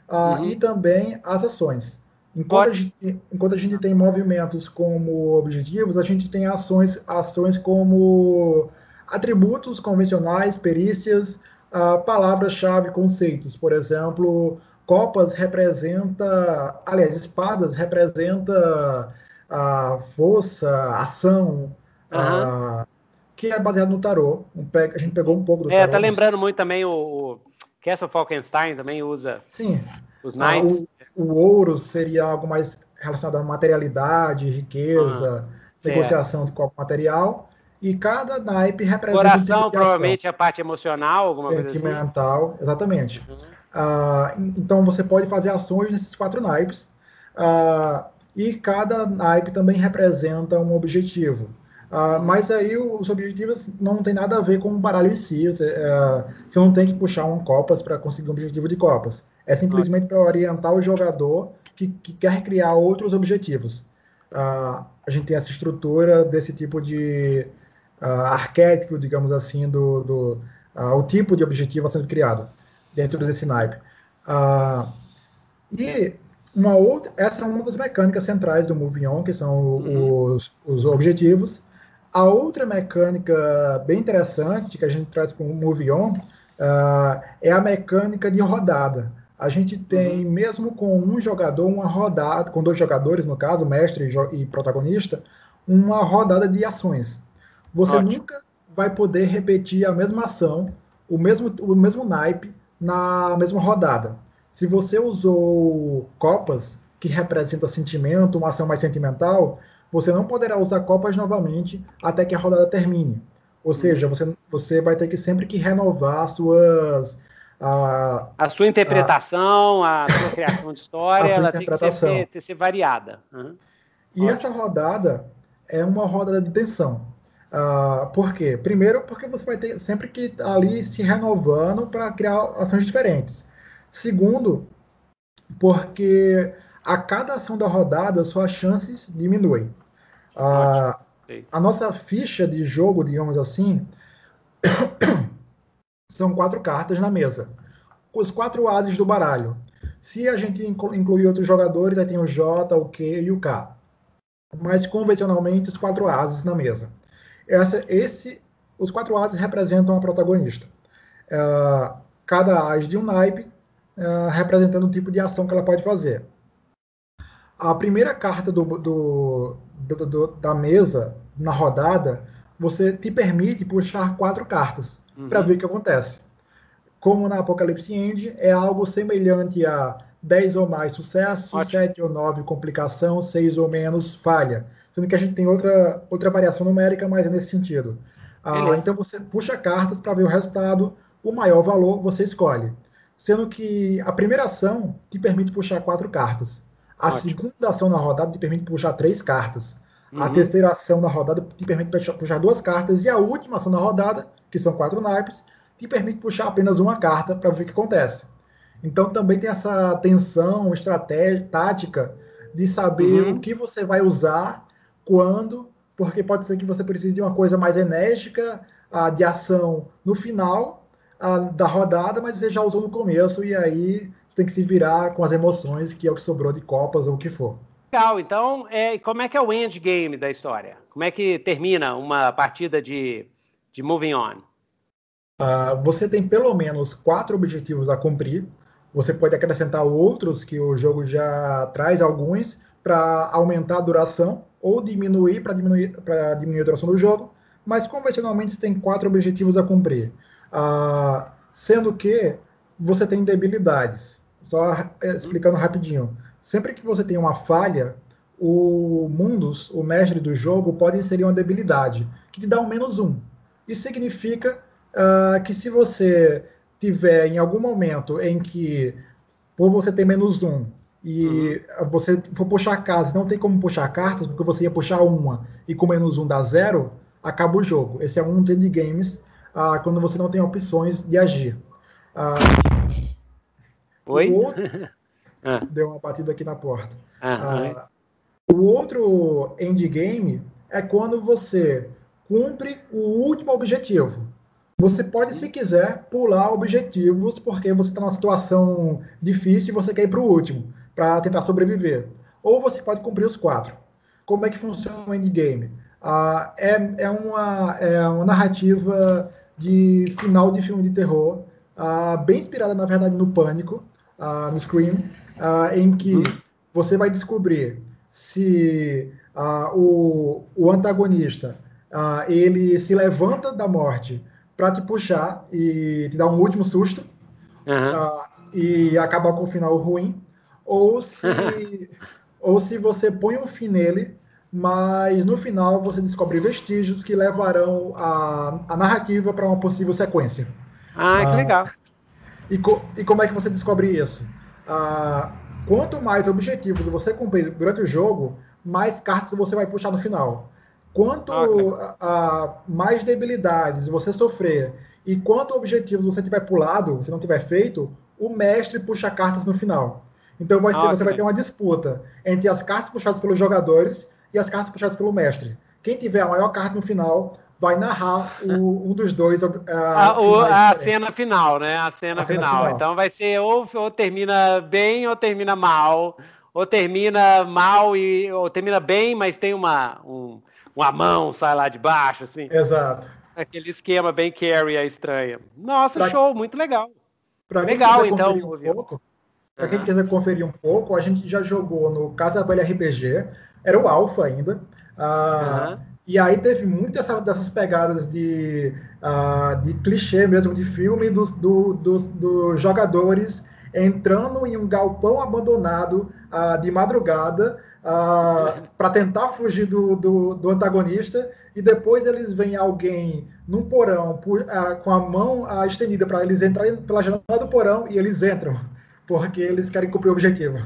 [SPEAKER 2] uh, uhum. e também as ações. Enquanto a, gente, enquanto a, gente, tem movimentos como objetivos, a gente tem ações, ações como atributos convencionais, perícias, uh, palavras-chave, conceitos. Por exemplo, copas representa, aliás, espadas representa a força, ação, uhum que é baseado no tarô. A gente pegou um pouco do
[SPEAKER 1] é, tarô. É, tá lembrando muito também o, o Castle Falkenstein também usa.
[SPEAKER 2] Sim. Os knights. Ah, o, o, ouro seria algo mais relacionado à materialidade, riqueza, ah, negociação é. de qualquer material. E cada naipe representa.
[SPEAKER 1] Coração, provavelmente, é a parte emocional, alguma
[SPEAKER 2] coisa assim. Sentimental, exatamente. Uhum. Ah, então você pode fazer ações nesses quatro naipes. Ah, e cada naipe também representa um objetivo. Uh, mas aí os objetivos não tem nada a ver com o baralho em si. Você, uh, você não tem que puxar um copas para conseguir um objetivo de copas. É simplesmente para orientar o jogador que, que, quer criar outros objetivos. Uh, a gente tem essa estrutura desse tipo de arquétipo, digamos assim, do, do o tipo de objetivo a sendo criado dentro desse naipe. e uma outra, essa é uma das mecânicas centrais do Moving On, que são uhum. os, os objetivos. A outra mecânica bem interessante que a gente traz para o Move On uh, é a mecânica de rodada. A gente tem, uhum. mesmo com um jogador, uma rodada, com dois jogadores, no caso, mestre e protagonista, uma rodada de ações. você Ótimo. nunca vai poder repetir a mesma ação, o mesmo, o mesmo naipe na mesma rodada. Se você usou copas, que representa sentimento, uma ação mais sentimental, você não poderá usar copas novamente até que a rodada termine. Ou hum. seja, você, você vai ter que sempre que renovar suas.
[SPEAKER 1] A, a sua interpretação, a, a sua criação de (laughs) história, ela tem que ser, ter, ser variada. Uhum.
[SPEAKER 2] E Ótimo. essa rodada é uma rodada de tensão. Uh, por quê? Primeiro, porque você vai ter sempre que ali se renovando para criar ações diferentes. Segundo, porque a cada ação da rodada suas chances diminuem. Uh, a nossa ficha de jogo, digamos assim, (coughs) são quatro cartas na mesa. Os quatro ases do baralho. Se a gente incluir outros jogadores, aí tem o J, o Q e o K. Mas convencionalmente, os quatro ases na mesa. Essa, esse, os quatro ases representam a protagonista. Uh, cada as de um naipe uh, representando o tipo de ação que ela pode fazer. A primeira carta do, do, do, do, da mesa na rodada, você te permite puxar quatro cartas uhum. para ver o que acontece. Como na Apocalipse End, é algo semelhante a 10 ou mais sucesso, Ótimo. 7 ou 9 complicação, 6 ou menos falha sendo que a gente tem outra, outra variação numérica, mas é nesse sentido. Ah, então você puxa cartas para ver o resultado, o maior valor você escolhe. Sendo que a primeira ação te permite puxar quatro cartas. A Ótimo. segunda ação na rodada te permite puxar três cartas. Uhum. A terceira ação na rodada te permite puxar duas cartas. E a última ação na rodada, que são quatro naipes, te permite puxar apenas uma carta para ver o que acontece. Então também tem essa tensão estratégia, tática, de saber uhum. o que você vai usar quando, porque pode ser que você precise de uma coisa mais enérgica, uh, de ação no final uh, da rodada, mas você já usou no começo e aí tem que se virar com as emoções, que é o que sobrou de copas ou o que for.
[SPEAKER 1] Legal, então, é, como é que é o endgame da história? Como é que termina uma partida de, de Moving On?
[SPEAKER 2] Uh, você tem pelo menos quatro objetivos a cumprir. Você pode acrescentar outros que o jogo já traz alguns para aumentar a duração ou diminuir para diminuir, diminuir a duração do jogo, mas convencionalmente você tem quatro objetivos a cumprir. Ah, sendo que você tem debilidades. Só é, explicando rapidinho. Sempre que você tem uma falha, o Mundus, o mestre do jogo, pode inserir uma debilidade, que te dá um menos um. Isso significa uh, que se você tiver em algum momento em que, por você ter menos um, e uhum. você for puxar cartas, não tem como puxar cartas, porque você ia puxar uma e com menos um dá zero, acaba o jogo. Esse é um dos endgames, ah, quando você não tem opções de agir. Ah,
[SPEAKER 1] Oi?
[SPEAKER 2] O outro... (laughs) ah. Deu uma batida aqui na porta. Ah, o outro endgame é quando você cumpre o último objetivo. Você pode, se quiser, pular objetivos porque você está numa situação difícil e você quer ir para o último para tentar sobreviver. Ou você pode cumprir os quatro. Como é que funciona o endgame? Ah, é, é, uma, é uma narrativa de final de filme de terror, ah, bem inspirada, na verdade, no Pânico, ah, no Scream, ah, em que você vai descobrir se ah, o, o antagonista ah, ele se levanta da morte para te puxar e te dar um último susto uhum. e acabar com o final ruim, ou (laughs) se, ou se você põe um fim nele, mas no final você descobre vestígios que levarão a, a narrativa para uma possível sequência.
[SPEAKER 1] Ah, que ah, legal.
[SPEAKER 2] E, co, e como é que você descobre isso? Ah, quanto mais objetivos você cumprir durante o jogo, mais cartas você vai puxar no final. Quanto ah, a, mais debilidades você sofrer e quanto objetivos você tiver pulado, se não tiver feito, o mestre puxa cartas no final. Então vai ser, ah, você vai ter uma disputa entre as cartas puxadas pelos jogadores e as cartas puxadas pelo mestre. Quem tiver a maior carta no final vai narrar o, um dos dois. Uh,
[SPEAKER 1] a, o, a cena final, né? A cena, a final. cena final. Então vai ser ou, ou, termina bem ou termina mal. Ou termina mal e ou termina bem, mas tem uma, um, uma mão sai lá de baixo, assim.
[SPEAKER 2] Exato.
[SPEAKER 1] Aquele esquema bem carry a estranha. Nossa, pra, show, muito legal. Legal, então. Um pouco,
[SPEAKER 2] para quem quiser conferir um pouco, a gente já jogou no Casa Velha RPG, era o Alpha ainda. Ah, E aí teve muitas dessas pegadas de, uh, de clichê mesmo de filme dos, do, do, dos jogadores entrando em um galpão abandonado uh, de madrugada uh, para tentar fugir do, do, do, antagonista e depois eles veem alguém num porão por, com a mão estendida para eles entrarem pela janela do porão e eles entram porque eles querem cumprir o objetivo.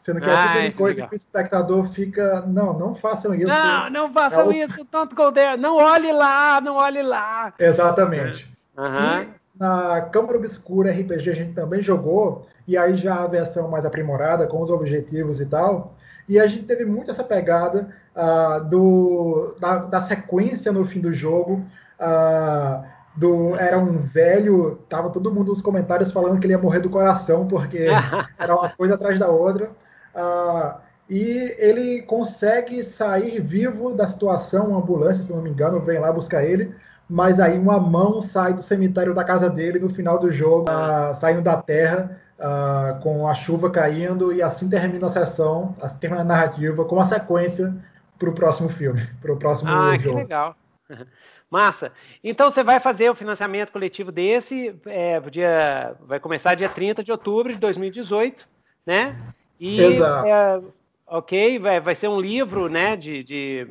[SPEAKER 2] Sendo que ah, é coisa legal. que o espectador fica, não, não façam isso.
[SPEAKER 1] Não, não façam é isso, tanto go there. Não olhe lá, não olhe lá.
[SPEAKER 2] Exatamente. Uhum. E na Câmara Obscura RPG a gente também jogou, e aí já a versão mais aprimorada, com os objetivos e tal. E a gente teve muito essa pegada uh, do, da, da, sequência no fim do jogo. Uh, do, era um velho, tava todo mundo nos comentários falando que ele ia morrer do coração, porque (laughs) era uma coisa atrás da outra. Uh, e ele consegue sair vivo da situação, uma ambulância, se não me engano, vem lá buscar ele, mas aí uma mão sai do cemitério da casa dele no final do jogo, uh, saindo da terra, uh, com a chuva caindo, e assim termina a sessão, assim termina a narrativa, com uma sequência para o próximo filme, para o próximo
[SPEAKER 1] ah,
[SPEAKER 2] jogo.
[SPEAKER 1] Ah, que legal. (laughs) Massa. Então você vai fazer o financiamento coletivo desse, é, dia, vai começar dia 30 de outubro de 2018, né? E, Exato. É, ok, vai, vai ser um livro, né? De, de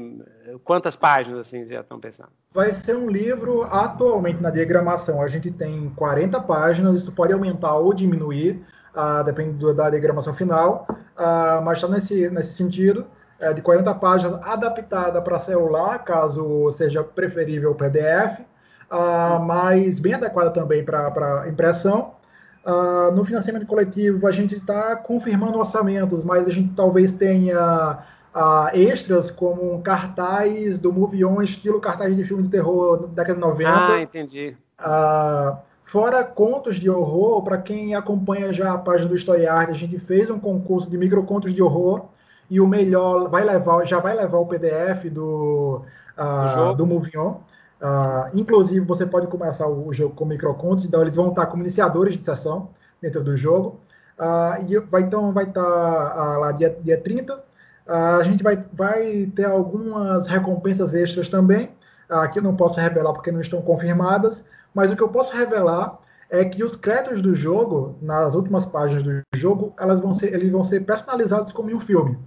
[SPEAKER 1] quantas páginas assim já estão pensando?
[SPEAKER 2] Vai ser um livro, atualmente na diagramação, a gente tem 40 páginas, isso pode aumentar ou diminuir, uh, dependendo da diagramação final, uh, mas está nesse, nesse sentido, é, de 40 páginas, adaptada para celular, caso seja preferível o PDF, uh, mas bem adequada também para impressão. Uh, no financiamento coletivo, a gente está confirmando orçamentos, mas a gente talvez tenha uh, extras como um cartaz do Movie On, estilo cartaz de filme de terror da década de 90.
[SPEAKER 1] Ah, entendi.
[SPEAKER 2] Uh, fora contos de horror, para quem acompanha já a página do Story Art, a gente fez um concurso de microcontos de horror e o melhor vai levar, já vai levar o PDF do, do, do Movie On. Uh, inclusive, você pode começar o jogo com microcontos, então eles vão estar como iniciadores de sessão dentro do jogo. Uh, e vai, então vai estar uh, lá dia, dia 30. a gente vai, vai ter algumas recompensas extras também, que eu não posso revelar porque não estão confirmadas, mas o que eu posso revelar é que os créditos do jogo, nas últimas páginas do jogo, elas vão ser, eles vão ser personalizados como em um filme.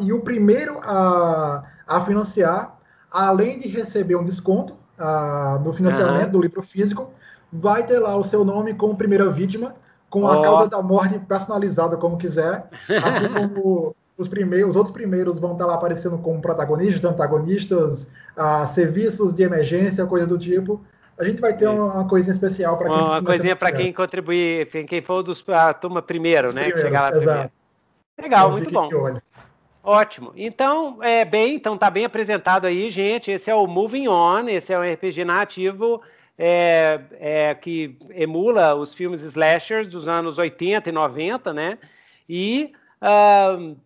[SPEAKER 2] e o primeiro a, a financiar, além de receber um desconto, no financiamento uhum. do livro físico, vai ter lá o seu nome como primeira vítima, com a oh. causa da morte personalizada como quiser, assim (laughs) como os primeiros, os outros primeiros vão estar lá aparecendo como protagonistas, antagonistas, uh, serviços de emergência, coisa do tipo. A gente vai ter uma, uma coisinha especial para quem
[SPEAKER 1] uma coisinha para quem contribuir, quem for dos a turma primeiro, os né? Chegar lá primeiro. Legal, então, muito bom. Ótimo. Então, é bem, então tá bem apresentado aí, gente. Esse é o Moving On, esse é um RPG narrativo é, é, que emula os filmes slashers dos anos 80 e 90, né? E, uh,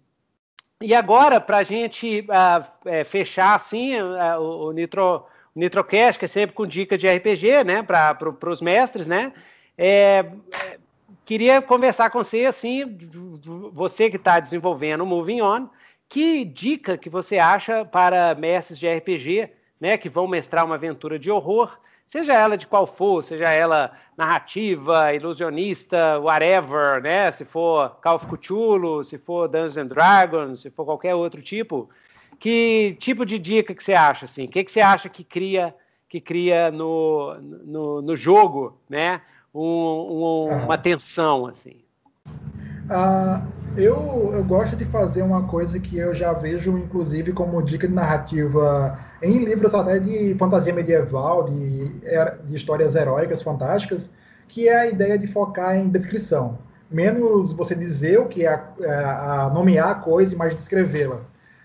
[SPEAKER 1] e agora, para a gente uh, fechar assim uh, o, o Nitro, Nitrocast, que é sempre com dica de RPG, né? Para pro, os mestres, né? É, queria conversar com você, assim, você que está desenvolvendo o Moving On, que dica que você acha para mestres de RPG, né, que vão mestrar uma aventura de horror, seja ela de qual for, seja ela narrativa, ilusionista, whatever, né? Se for Call of Cthulhu, se for Dungeons and Dragons, se for qualquer outro tipo, que tipo de dica que você acha assim? O que, que você acha que cria que cria no, no, no jogo, né? Um, um, uma tensão assim?
[SPEAKER 2] Uh, eu, eu gosto de fazer uma coisa que eu já vejo, inclusive, como dica de narrativa em livros até de fantasia medieval, de, de histórias heróicas fantásticas, que é a ideia de focar em descrição. Menos você dizer o que é, é a nomear a coisa e mais descrevê-la.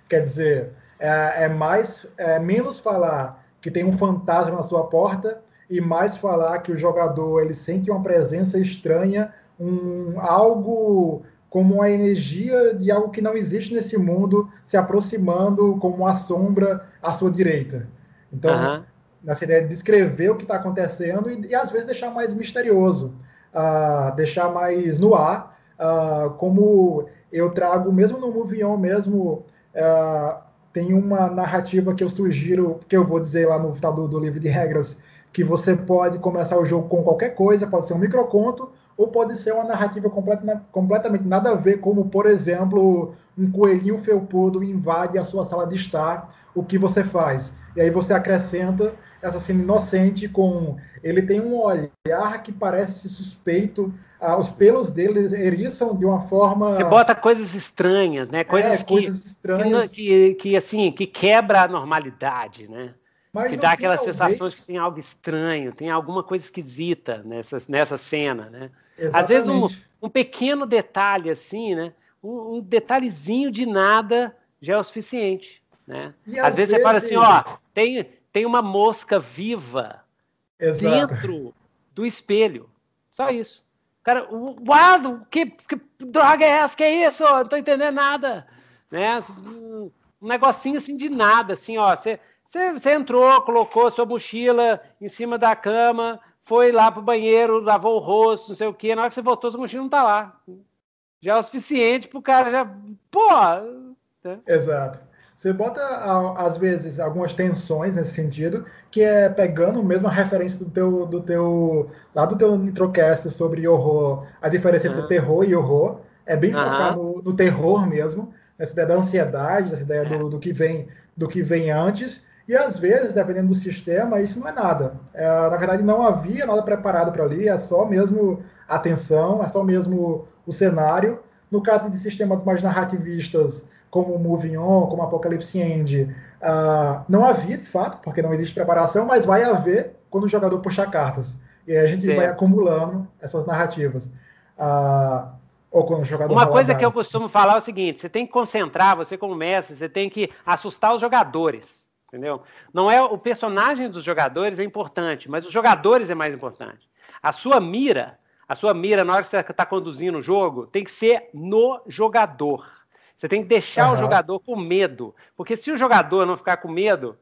[SPEAKER 2] Quer dizer, é, é mais é menos falar que tem um fantasma na sua porta e mais falar que o jogador ele sente uma presença estranha, um algo como a energia de algo que não existe nesse mundo se aproximando como uma sombra à sua direita. Então, uhum. nessa ideia de descrever o que está acontecendo e, e, às vezes deixar mais misterioso, uh, deixar mais no ar, uh, como eu trago mesmo no Movie On mesmo, uh, tem uma narrativa que eu sugiro, que eu vou dizer lá no do, do livro de regras, que você pode começar o jogo com qualquer coisa, pode ser um microconto, ou pode ser uma narrativa completamente, completamente nada a ver, como, por exemplo, um coelhinho felpudo invade a sua sala de estar, o que você faz? E aí você acrescenta essa cena inocente com... Ele tem um olhar que parece suspeito, ah, os pelos dele eriçam de uma forma...
[SPEAKER 1] Você bota coisas estranhas, né? Coisas, é, que, coisas estranhas. Que, que, assim, que quebra a normalidade, né? Mas que dá aquela sensação de que tem algo estranho, tem alguma coisa esquisita nessa, nessa cena, né? Exatamente. Às vezes um, um pequeno detalhe assim, né? Um, um, detalhezinho de nada já é o suficiente, né? Às, às, vezes, vezes você fala assim, ó, tem, tem uma mosca viva Exato. dentro do espelho. Só isso. Cara, uau, que, que droga é essa? Que é isso? não tô entendendo nada. Né? Um negocinho assim de nada, assim, ó. Você entrou, colocou sua mochila em cima da cama, foi lá pro banheiro, lavou o rosto, não sei o quê. Na hora que você voltou, sua mochila não tá lá. Já é o suficiente pro cara já. Pô!
[SPEAKER 2] Né? Exato. Você bota, às vezes, algumas tensões nesse sentido, que é pegando mesmo a referência do teu, do teu lá do teu Nitrocast sobre horror, a diferença uhum. entre terror e horror, é bem uhum. focado no, no, terror mesmo, essa ideia da ansiedade, essa ideia do, é. do, que vem, do que vem antes, e às vezes, dependendo do sistema, isso não é nada. É, na verdade, não havia nada preparado para ali, é só mesmo a tensão, é só mesmo o cenário. No caso de sistemas mais narrativistas, como o Moving On, como Apocalypse End, uh, não havia, de fato, porque não existe preparação, mas vai haver quando o jogador puxar cartas. E aí a gente Sim. vai acumulando essas narrativas. Uh, ou quando o jogador
[SPEAKER 1] Uma coisa que eu costumo falar é o seguinte: você tem que concentrar, você como mestre, você tem que assustar os jogadores entendeu? Não é o personagem dos jogadores é importante, mas os jogadores é mais importante. A sua mira, a sua mira na hora que você está conduzindo o jogo, tem que ser no jogador. Você tem que deixar uhum. o jogador com medo, porque se o jogador não ficar com medo,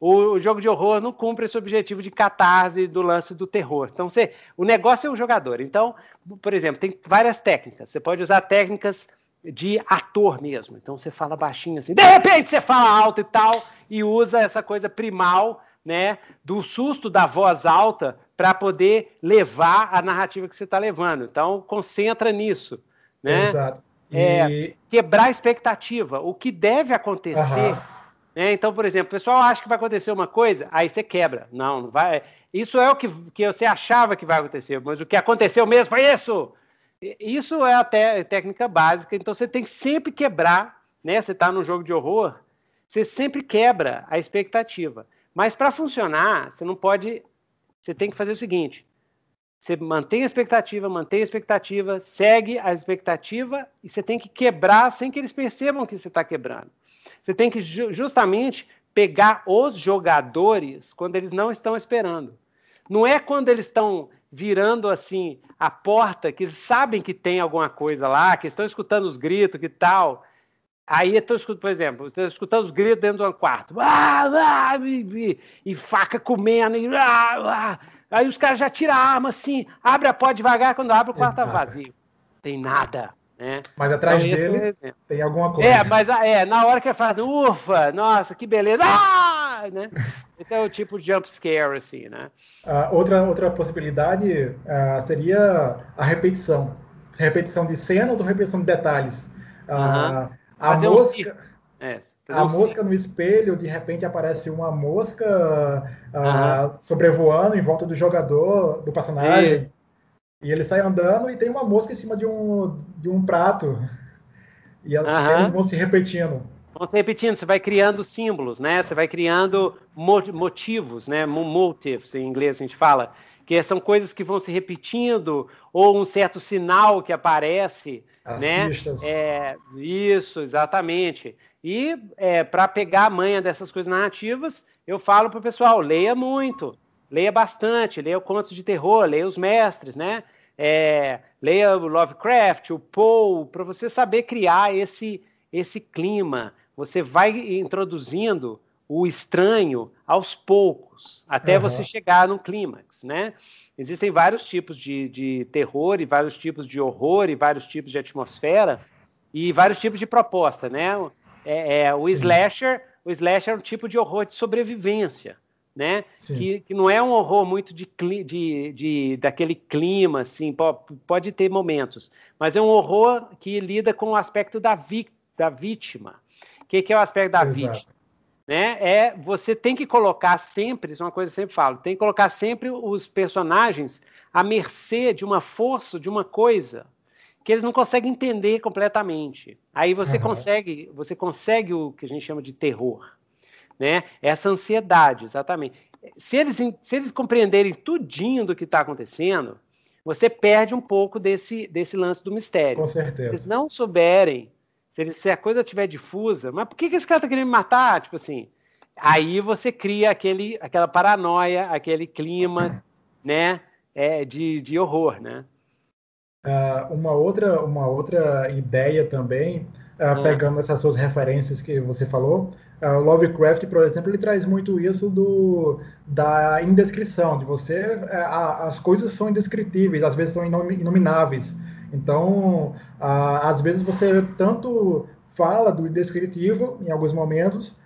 [SPEAKER 1] o, jogo de horror não cumpre esse objetivo de catarse do lance do terror. Então, você, o negócio é o jogador. Então, por exemplo, tem várias técnicas. Você pode usar técnicas de ator mesmo. Então você fala baixinho assim, de repente você fala alto e tal, e usa essa coisa primal, né, do susto da voz alta para poder levar a narrativa que você está levando. Então concentra nisso, né? Exato. É, e... Quebrar a expectativa, o que deve acontecer. Né? Então, por exemplo, o pessoal acha que vai acontecer uma coisa, aí você quebra. Não, não vai. Isso é o que, que você achava que vai acontecer, mas o que aconteceu mesmo foi isso. Isso é a técnica básica, então você tem que sempre quebrar, né? Você está no jogo de horror, você sempre quebra a expectativa. Mas para funcionar, você não pode. Você tem que fazer o seguinte: você mantém a expectativa, mantém a expectativa, segue a expectativa e você tem que quebrar sem que eles percebam que você está quebrando. Você tem que justamente pegar os jogadores quando eles não estão esperando. Não é quando eles estão virando assim a porta, que sabem que tem alguma coisa lá, que estão escutando os gritos, que tal. Aí estão escutando, por exemplo, estão escutando os gritos dentro de um quarto. Ah, ah, e, e, faca comendo. E, ah, ah. Aí os caras já tiram a arma assim, abre a porta devagar, quando abre o quarto está vazio. Tem nada. Né?
[SPEAKER 2] Mas atrás então, dele é tem alguma coisa.
[SPEAKER 1] É, mas é, na hora que ele fala, ufa, nossa, que beleza. Ah! Né? (laughs) Esse é o tipo de jump scare, assim, né?
[SPEAKER 2] Uh, outra, outra possibilidade uh, seria a repetição. Repetição de cenas ou repetição de detalhes. Uh, a Fazer mosca, um é, a mosca no espelho, de repente aparece uma mosca sobrevoando em volta do jogador, do personagem. E... e ele sai andando e tem uma mosca em cima de um, de um prato. E as cenas vão se repetindo.
[SPEAKER 1] Vão se repetindo, você vai criando símbolos, né? Você vai criando motivos, né? Motives, em inglês a gente fala, que são coisas que vão se repetindo, ou um certo sinal que aparece, As né? Pistas. É, isso, exatamente. E é, para pegar a manha dessas coisas narrativas, eu falo para o pessoal, leia muito, leia bastante, leia contos de terror, leia os mestres, né? É, leia o Lovecraft, o Poe, para você saber criar esse, esse clima, você vai introduzindo o estranho aos poucos, até uhum. você chegar no clímax, né? Existem vários tipos de, de terror e vários tipos de horror e vários tipos de atmosfera e vários tipos de proposta, né? É, é o Sim. slasher o slash é um tipo de horror de sobrevivência, né? Que, que, não é um horror muito de, de, de daquele clima, assim, pode, pode ter momentos, mas é um horror que lida com o aspecto da, vi, da vítima. O que, que é o aspecto da Exato. vítima? Né? É você tem que colocar sempre, isso é uma coisa que eu sempre falo, tem que colocar sempre os personagens à mercê de uma força, de uma coisa que eles não conseguem entender completamente. Aí você uhum. consegue, você consegue o que a gente chama de terror, né? Essa ansiedade, exatamente. Se eles, se eles compreenderem tudinho do que está acontecendo, você perde um pouco desse, desse lance do mistério.
[SPEAKER 2] Com certeza. Se
[SPEAKER 1] eles não souberem, se, eles, se a coisa estiver difusa, mas por que, que esse cara está querendo me matar? Tipo assim, aí você cria aquele, aquela paranoia, aquele clima, né, é, de, de horror, né?
[SPEAKER 2] Uh, uma, outra, uma outra ideia também, uh, pegando essas suas referências que você falou, uh, Lovecraft, por exemplo, ele traz muito isso do, da indescrição, de você, as coisas são indescritíveis, às vezes são inomináveis. Então, às vezes você tanto fala do indescritivo em alguns momentos,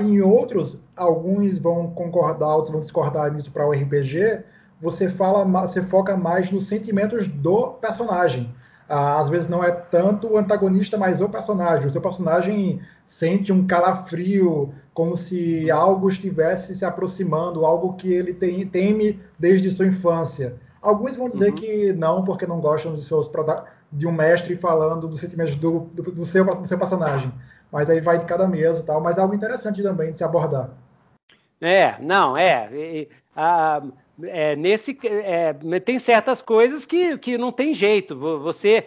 [SPEAKER 2] em outros, alguns vão concordar, outros vão discordar nisso para o RPG, você fala, você foca mais nos sentimentos do personagem. Ah, às vezes não é tanto o antagonista, mas o personagem. O seu personagem sente um calafrio, como se algo estivesse se aproximando, algo que ele tem, teme desde sua infância. Alguns vão dizer uhum. que não, porque não gostam de, seus, de um mestre falando dos sentimentos do, do, do, seu, do seu personagem. Mas aí vai de cada mesa e tal. Mas é algo interessante também de se abordar.
[SPEAKER 1] É, não, é. E, a, é, nesse é, tem certas coisas que, que não tem jeito. Você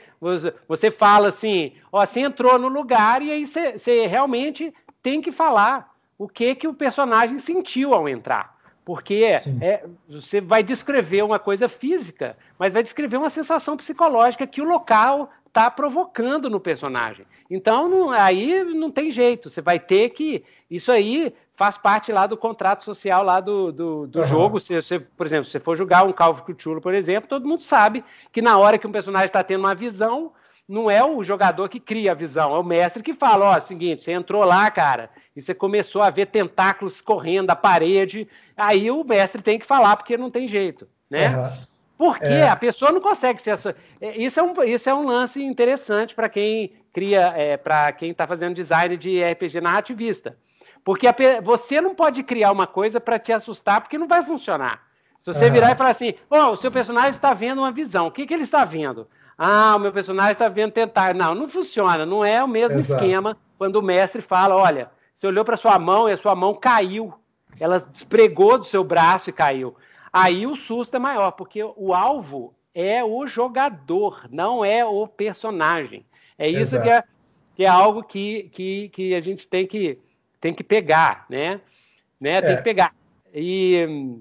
[SPEAKER 1] você fala assim, ó, você entrou no lugar e aí você, você realmente tem que falar o que que o personagem sentiu ao entrar. Porque é, você vai descrever uma coisa física, mas vai descrever uma sensação psicológica que o local está provocando no personagem. Então, não, aí não tem jeito. Você vai ter que. Isso aí faz parte lá do contrato social lá do, do, do uhum. jogo. Se você, por exemplo, se você for jogar um Calvo Cthulhu, por exemplo, todo mundo sabe que na hora que um personagem está tendo uma visão, não é o jogador que cria a visão, é o mestre que fala, ó, oh, seguinte, você entrou lá, cara, e você começou a ver tentáculos correndo da parede, aí o mestre tem que falar, porque não tem jeito, né? Uhum. Porque é. a pessoa não consegue ser essa. É, isso é um, isso é um lance interessante para quem cria, é, para quem está fazendo design de RPG narrativista. Porque você não pode criar uma coisa para te assustar, porque não vai funcionar. Se você uhum. virar e falar assim, oh, o seu personagem está vendo uma visão, o que, que ele está vendo? Ah, o meu personagem está vendo tentar. Não, não funciona, não é o mesmo Exato. esquema quando o mestre fala: olha, você olhou para sua mão e a sua mão caiu, ela despregou do seu braço e caiu. Aí o susto é maior, porque o alvo é o jogador, não é o personagem. É isso que é, que é algo que, que, que a gente tem que tem que pegar, né? né? Tem é. que pegar. E,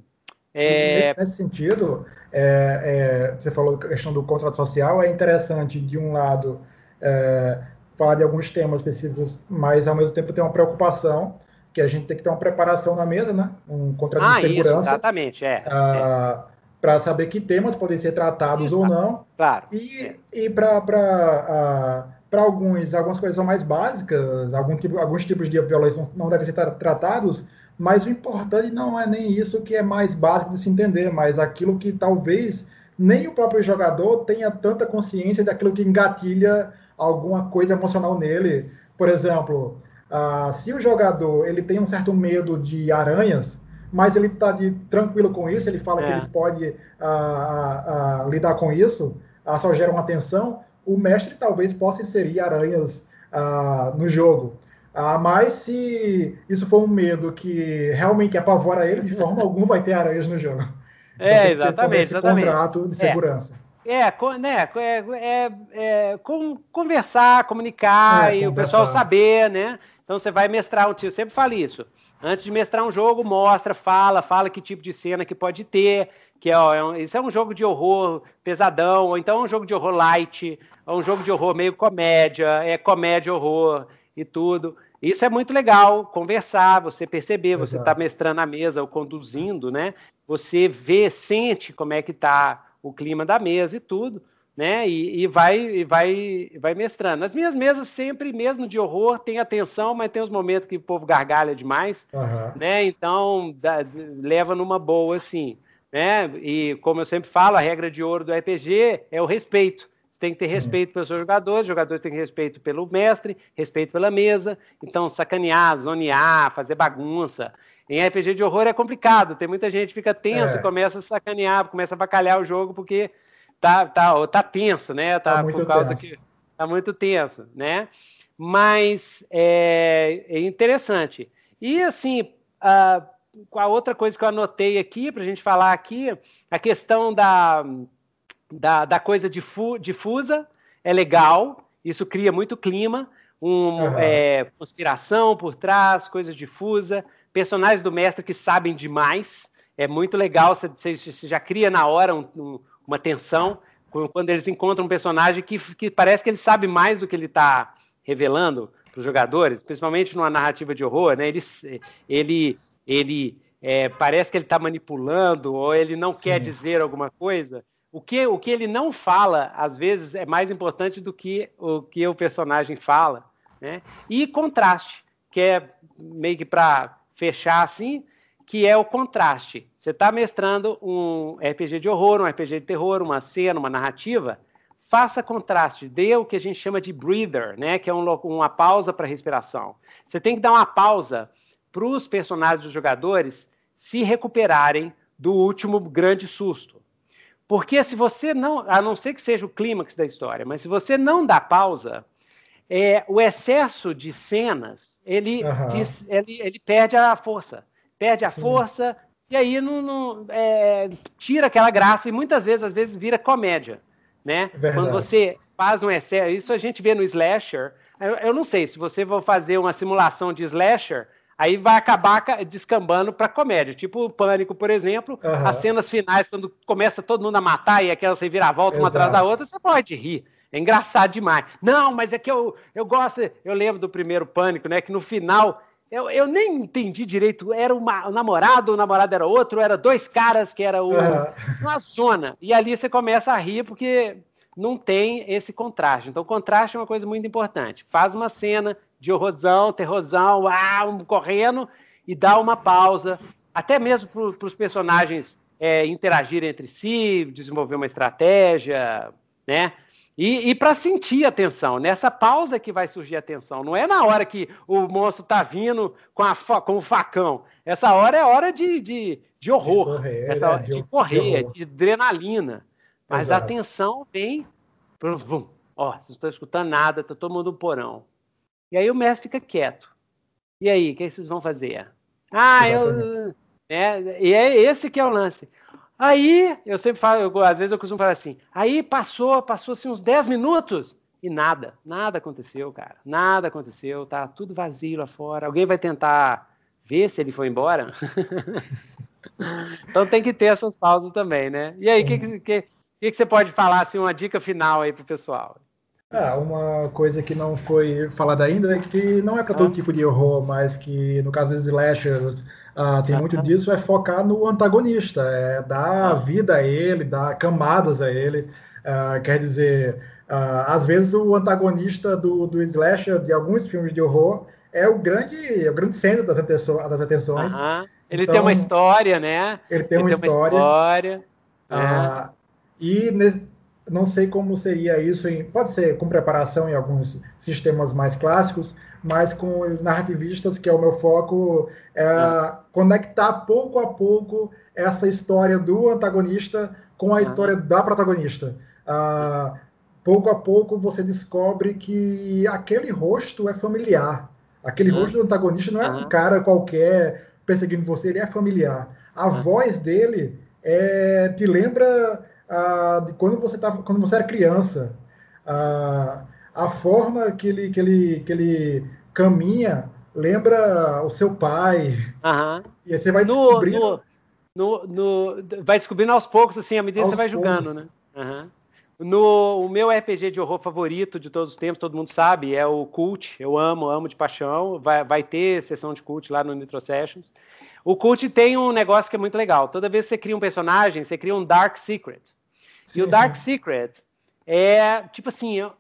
[SPEAKER 2] é... Nesse sentido, é, é, você falou da questão do contrato social, é interessante, de um lado, é, falar de alguns temas específicos, mas ao mesmo tempo tem uma preocupação que a gente tem que ter uma preparação na mesa, né? Um contrato ah, de segurança. Isso,
[SPEAKER 1] exatamente, é.
[SPEAKER 2] Ah, para saber que temas podem ser tratados isso, ou não.
[SPEAKER 1] Claro.
[SPEAKER 2] E, e para para alguns, algumas coisas são mais básicas, algum tipo, alguns tipos de violência não devem ser tratados, mas o importante não é nem isso que é mais básico de se entender, mas aquilo que talvez nem o próprio jogador tenha tanta consciência daquilo que engatilha alguma coisa emocional nele. Por exemplo, uh, se o jogador ele tem um certo medo de aranhas, mas ele está tranquilo com isso, ele fala é. que ele pode uh, uh, lidar com isso, só gera uma tensão, o mestre talvez possa inserir aranhas ah, no jogo. Ah, mas se isso for um medo que realmente apavora ele, de forma (laughs) alguma vai ter aranhas no jogo.
[SPEAKER 1] Então, é, exatamente. Esse exatamente.
[SPEAKER 2] contrato de segurança.
[SPEAKER 1] É, é, né, é, é, é com, conversar, comunicar é, e conversar. o pessoal saber, né? Então você vai mestrar um eu sempre falo isso. Antes de mestrar um jogo, mostra, fala, fala que tipo de cena que pode ter, que é, ó, é um, isso é um jogo de horror pesadão, ou então é um jogo de horror light, é um jogo de horror meio comédia, é comédia horror e tudo. Isso é muito legal, conversar, você perceber, Exato. você está mestrando a mesa ou conduzindo, né? Você vê, sente como é que está o clima da mesa e tudo, né? E, e, vai, e vai, vai mestrando. Nas minhas mesas, sempre, mesmo de horror, tem atenção, mas tem os momentos que o povo gargalha demais, uhum. né? Então, dá, leva numa boa, assim, né? E como eu sempre falo, a regra de ouro do RPG é o respeito. Tem que ter respeito pelos seus jogadores, os jogadores têm que ter respeito pelo mestre, respeito pela mesa. Então, sacanear, zonear, fazer bagunça. Em RPG de horror é complicado, tem muita gente que fica tenso é. começa a sacanear, começa a bacalhar o jogo porque tá, tá, tá tenso, né? Tá, tá por causa tenso. que tá muito tenso, né? Mas é, é interessante. E assim, a, a outra coisa que eu anotei aqui para a gente falar aqui, a questão da, da, da coisa difu, difusa é legal, isso cria muito clima, um, uhum. é, conspiração por trás, coisa difusa, personagens do mestre que sabem demais, é muito legal, você, você já cria na hora um, um uma tensão quando eles encontram um personagem que, que parece que ele sabe mais do que ele está revelando para os jogadores, principalmente numa narrativa de horror, né? Ele, ele, ele é, parece que ele está manipulando ou ele não Sim. quer dizer alguma coisa. O que, o que ele não fala, às vezes, é mais importante do que o que o personagem fala. Né? E contraste, que é meio que para fechar assim, que é o contraste. Você está mestrando um RPG de horror, um RPG de terror, uma cena, uma narrativa, faça contraste, dê o que a gente chama de breather, né? que é um, uma pausa para respiração. Você tem que dar uma pausa para os personagens dos jogadores se recuperarem do último grande susto. Porque se você não, a não ser que seja o clímax da história, mas se você não dá pausa, é, o excesso de cenas ele, uhum. diz, ele, ele perde a força perde a Sim. força, e aí não, não é, tira aquela graça, e muitas vezes, às vezes, vira comédia, né? Verdade. Quando você faz um excesso, isso a gente vê no slasher, eu, eu não sei, se você for fazer uma simulação de slasher, aí vai acabar descambando para comédia, tipo o Pânico, por exemplo, uhum. as cenas finais, quando começa todo mundo a matar e aquelas reviravoltas uma atrás da outra, você pode rir. É engraçado demais. Não, mas é que eu, eu gosto. Eu lembro do primeiro Pânico, né? Que no final eu, eu nem entendi direito. Era uma, um namorado, o namorado era outro, era dois caras que era o, uhum. uma zona. E ali você começa a rir porque não tem esse contraste. Então, contraste é uma coisa muito importante. Faz uma cena de horrorzão, terrorzão, ah, um, correndo e dá uma pausa, até mesmo para os personagens é, interagirem entre si, desenvolver uma estratégia, né? E, e para sentir a tensão, nessa pausa que vai surgir a tensão. Não é na hora que o monstro está vindo com, a, com o facão. Essa hora é hora de, de, de horror. De correr, Essa hora, é, de, de, correr, de, de adrenalina. Mas Exato. a tensão vem. Ó, vocês não estão escutando nada, está todo mundo no porão. E aí o mestre fica quieto. E aí, o que, vocês vão fazer? Ah, Exatamente. eu. É, e é esse que é o lance. Aí, eu sempre falo, eu, às vezes eu costumo falar assim, aí passou, passou assim uns 10 minutos e nada, nada aconteceu, cara. Nada aconteceu, tá tudo vazio lá fora. Alguém vai tentar ver se ele foi embora? (laughs) então tem que ter essas pausas também, né? E aí, o que, que, que, que, você pode falar, assim, uma dica final aí pro pessoal?
[SPEAKER 2] Ah, uma coisa que não foi falada ainda é que não é para todo ah. tipo de horror, mas que no caso dos slashers ah, tem muito disso, é focar no antagonista, é dar vida a ele, dar camadas a ele. Ah, quer dizer, ah, às vezes o antagonista do, do slasher de alguns filmes de horror é o grande, é o grande centro das, atenções. Das atenções.
[SPEAKER 1] Ele então, tem uma história, né?
[SPEAKER 2] Ele tem, ele uma, tem história, uma história. Ah, é. E não sei como seria isso, em, pode ser com preparação em alguns sistemas mais clássicos, mas com os narrativistas, que é o meu foco, é conectar pouco a pouco essa história do antagonista com a história da protagonista. Ah, pouco a pouco você descobre que aquele rosto é familiar. Aquele uhum. rosto do antagonista não é um cara qualquer perseguindo você, ele é familiar. A voz dele é, te lembra de quando você, tava, quando você era criança. a forma que ele, que, ele, que ele caminha lembra o seu pai.
[SPEAKER 1] E aí você vai descobrindo. No, no, no, vai descobrindo aos poucos, assim, à medida que você vai jogando, né? Uhum. No, o meu RPG de horror favorito de todos os tempos, todo mundo sabe, é o Cult. Eu amo, amo de paixão. Vai, vai ter sessão de Cult lá no Nitro Sessions. O Cult tem um negócio que é muito legal. Toda vez que você cria um personagem, você cria um Dark Secret. Sim, e o Dark sim. Secret é tipo assim, é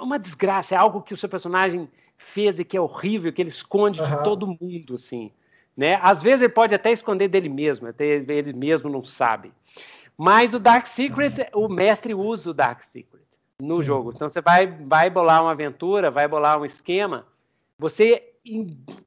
[SPEAKER 1] uma desgraça, é algo que o seu personagem fez e que é horrível, que ele esconde uhum. de todo mundo, assim. Né? Às vezes ele pode até esconder dele mesmo, até ele mesmo não sabe. Mas o Dark Secret, uhum. o mestre usa o Dark Secret no Sim. jogo. Então você vai, vai bolar uma aventura, vai bolar um esquema, você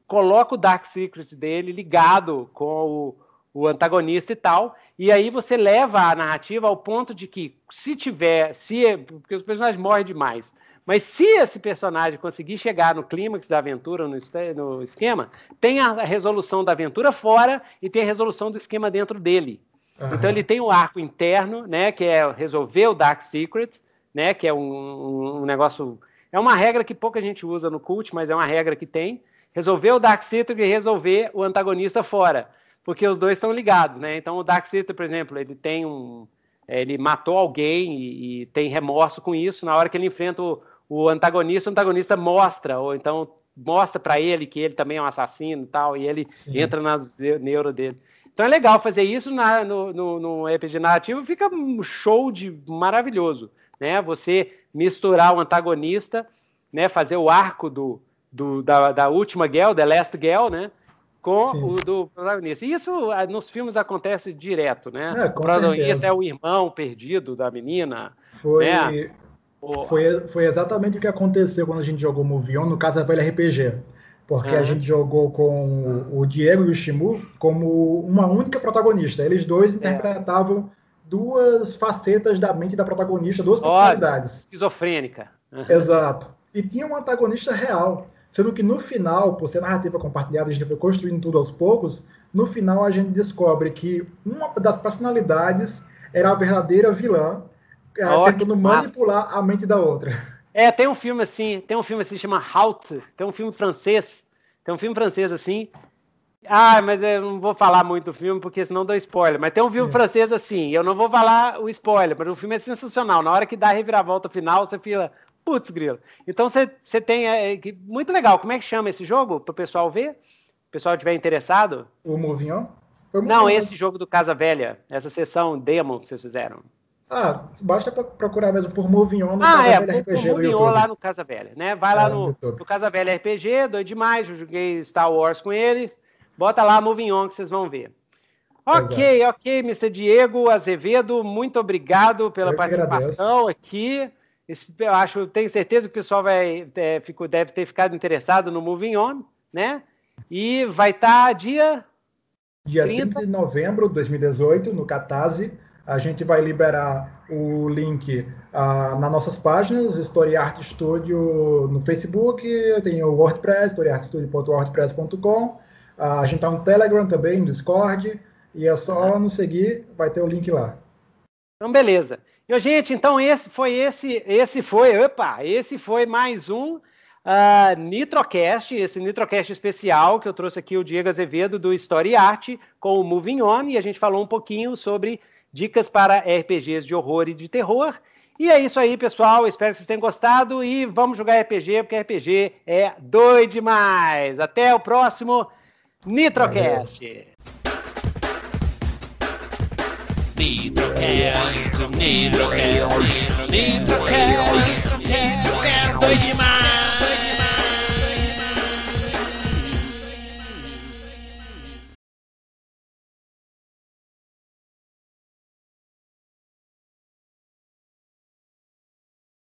[SPEAKER 1] coloca o Dark Secret dele ligado com o, o antagonista e tal, e aí você leva a narrativa ao ponto de que se tiver, se porque os personagens morrem demais, mas se esse personagem conseguir chegar no clímax da aventura, no, no esquema, tem a resolução da aventura fora e tem a resolução do esquema dentro dele. Uhum. Então ele tem o arco interno, né, que é resolver o Dark Secret, né, que é um, um, negócio, é uma regra que pouca gente usa no cult, mas é uma regra que tem. Resolver o Dark Secret e resolver o antagonista fora, porque os dois estão ligados, né? Então o Dark Secret, por exemplo, ele tem um, ele matou alguém e, e tem remorso com isso. Na hora que ele enfrenta o, o antagonista, o antagonista mostra, ou então mostra para ele que ele também é um assassino e tal, e ele Sim. entra na neuro dele. Então é legal fazer isso na, no, no, no RPG narrativo, fica um show de maravilhoso, né? Você misturar o antagonista, né? Fazer o arco do, do da, da última Gel, The Last Gel, né? Com Sim. o do protagonista. Isso ah, nos filmes acontece direto, né? É, o protagonista certeza. é o irmão perdido da menina.
[SPEAKER 2] Foi, né? Foi, foi exatamente o que aconteceu quando a gente jogou Movie On no Casa Velha RPG. Porque uhum. a gente jogou com o Diego e o Shimu como uma única protagonista. Eles dois é. interpretavam duas facetas da mente da protagonista, duas personalidades.
[SPEAKER 1] Esquizofrênica.
[SPEAKER 2] Uhum. Exato. E tinha um antagonista real. Sendo que no final, por ser narrativa compartilhada, a gente foi construindo tudo aos poucos, no final a gente descobre que uma das personalidades era a verdadeira vilã oh, tentando manipular massa. a mente da outra.
[SPEAKER 1] É, tem um filme assim, tem um filme assim, chama Halt, tem um filme francês, tem um filme francês assim. Ah, mas eu não vou falar muito do filme, porque senão dou spoiler. Mas tem um Sim. filme francês assim, eu não vou falar o spoiler, mas o filme é sensacional. Na hora que dá a reviravolta final, você fica, putz, grilo. Então você, você tem, é, é muito legal. Como é que chama esse jogo, para o pessoal ver? O pessoal estiver interessado?
[SPEAKER 2] O Movignon?
[SPEAKER 1] Não, esse jogo do Casa Velha, essa sessão demo que vocês fizeram.
[SPEAKER 2] Ah, basta procurar mesmo por Movignon
[SPEAKER 1] no ah, Casa é, Velha RPG por Movignon lá no Casa Velha, né? Vai lá é, no, no, Casa Velha RPG, doido demais, eu joguei Star Wars com eles. Bota lá Movignon que vocês vão ver. Ok, Exato. ok, Mr. Diego Azevedo, muito obrigado pela eu participação aqui. Eu acho, tenho certeza que o pessoal vai, é, ficou, deve ter ficado interessado no Moving On, né? E vai estar tá dia.
[SPEAKER 2] Dia 30... 30 de novembro de 2018, no Catarse a gente vai liberar o link ah, nas nossas páginas, Story Art Studio no Facebook, tem o WordPress, storyartstudio.wordpress.com. A gente tá no Telegram também, no Discord, e é só nos seguir, vai ter o link lá.
[SPEAKER 1] Então, beleza. E, gente, então esse foi esse, esse foi, opa, esse foi mais um uh, Nitrocast, esse Nitrocast especial que eu trouxe aqui o Diego Azevedo do Story Art com o Moving On, e a gente falou um pouquinho sobre dicas para RPGs de horror e de terror. E é isso aí, pessoal. Espero que vocês tenham gostado e vamos jogar RPG, porque RPG é doido demais. Até o próximo Nitrocast. Nitrocast, Nitrocast, Nitrocast, Nitrocast, é doido demais.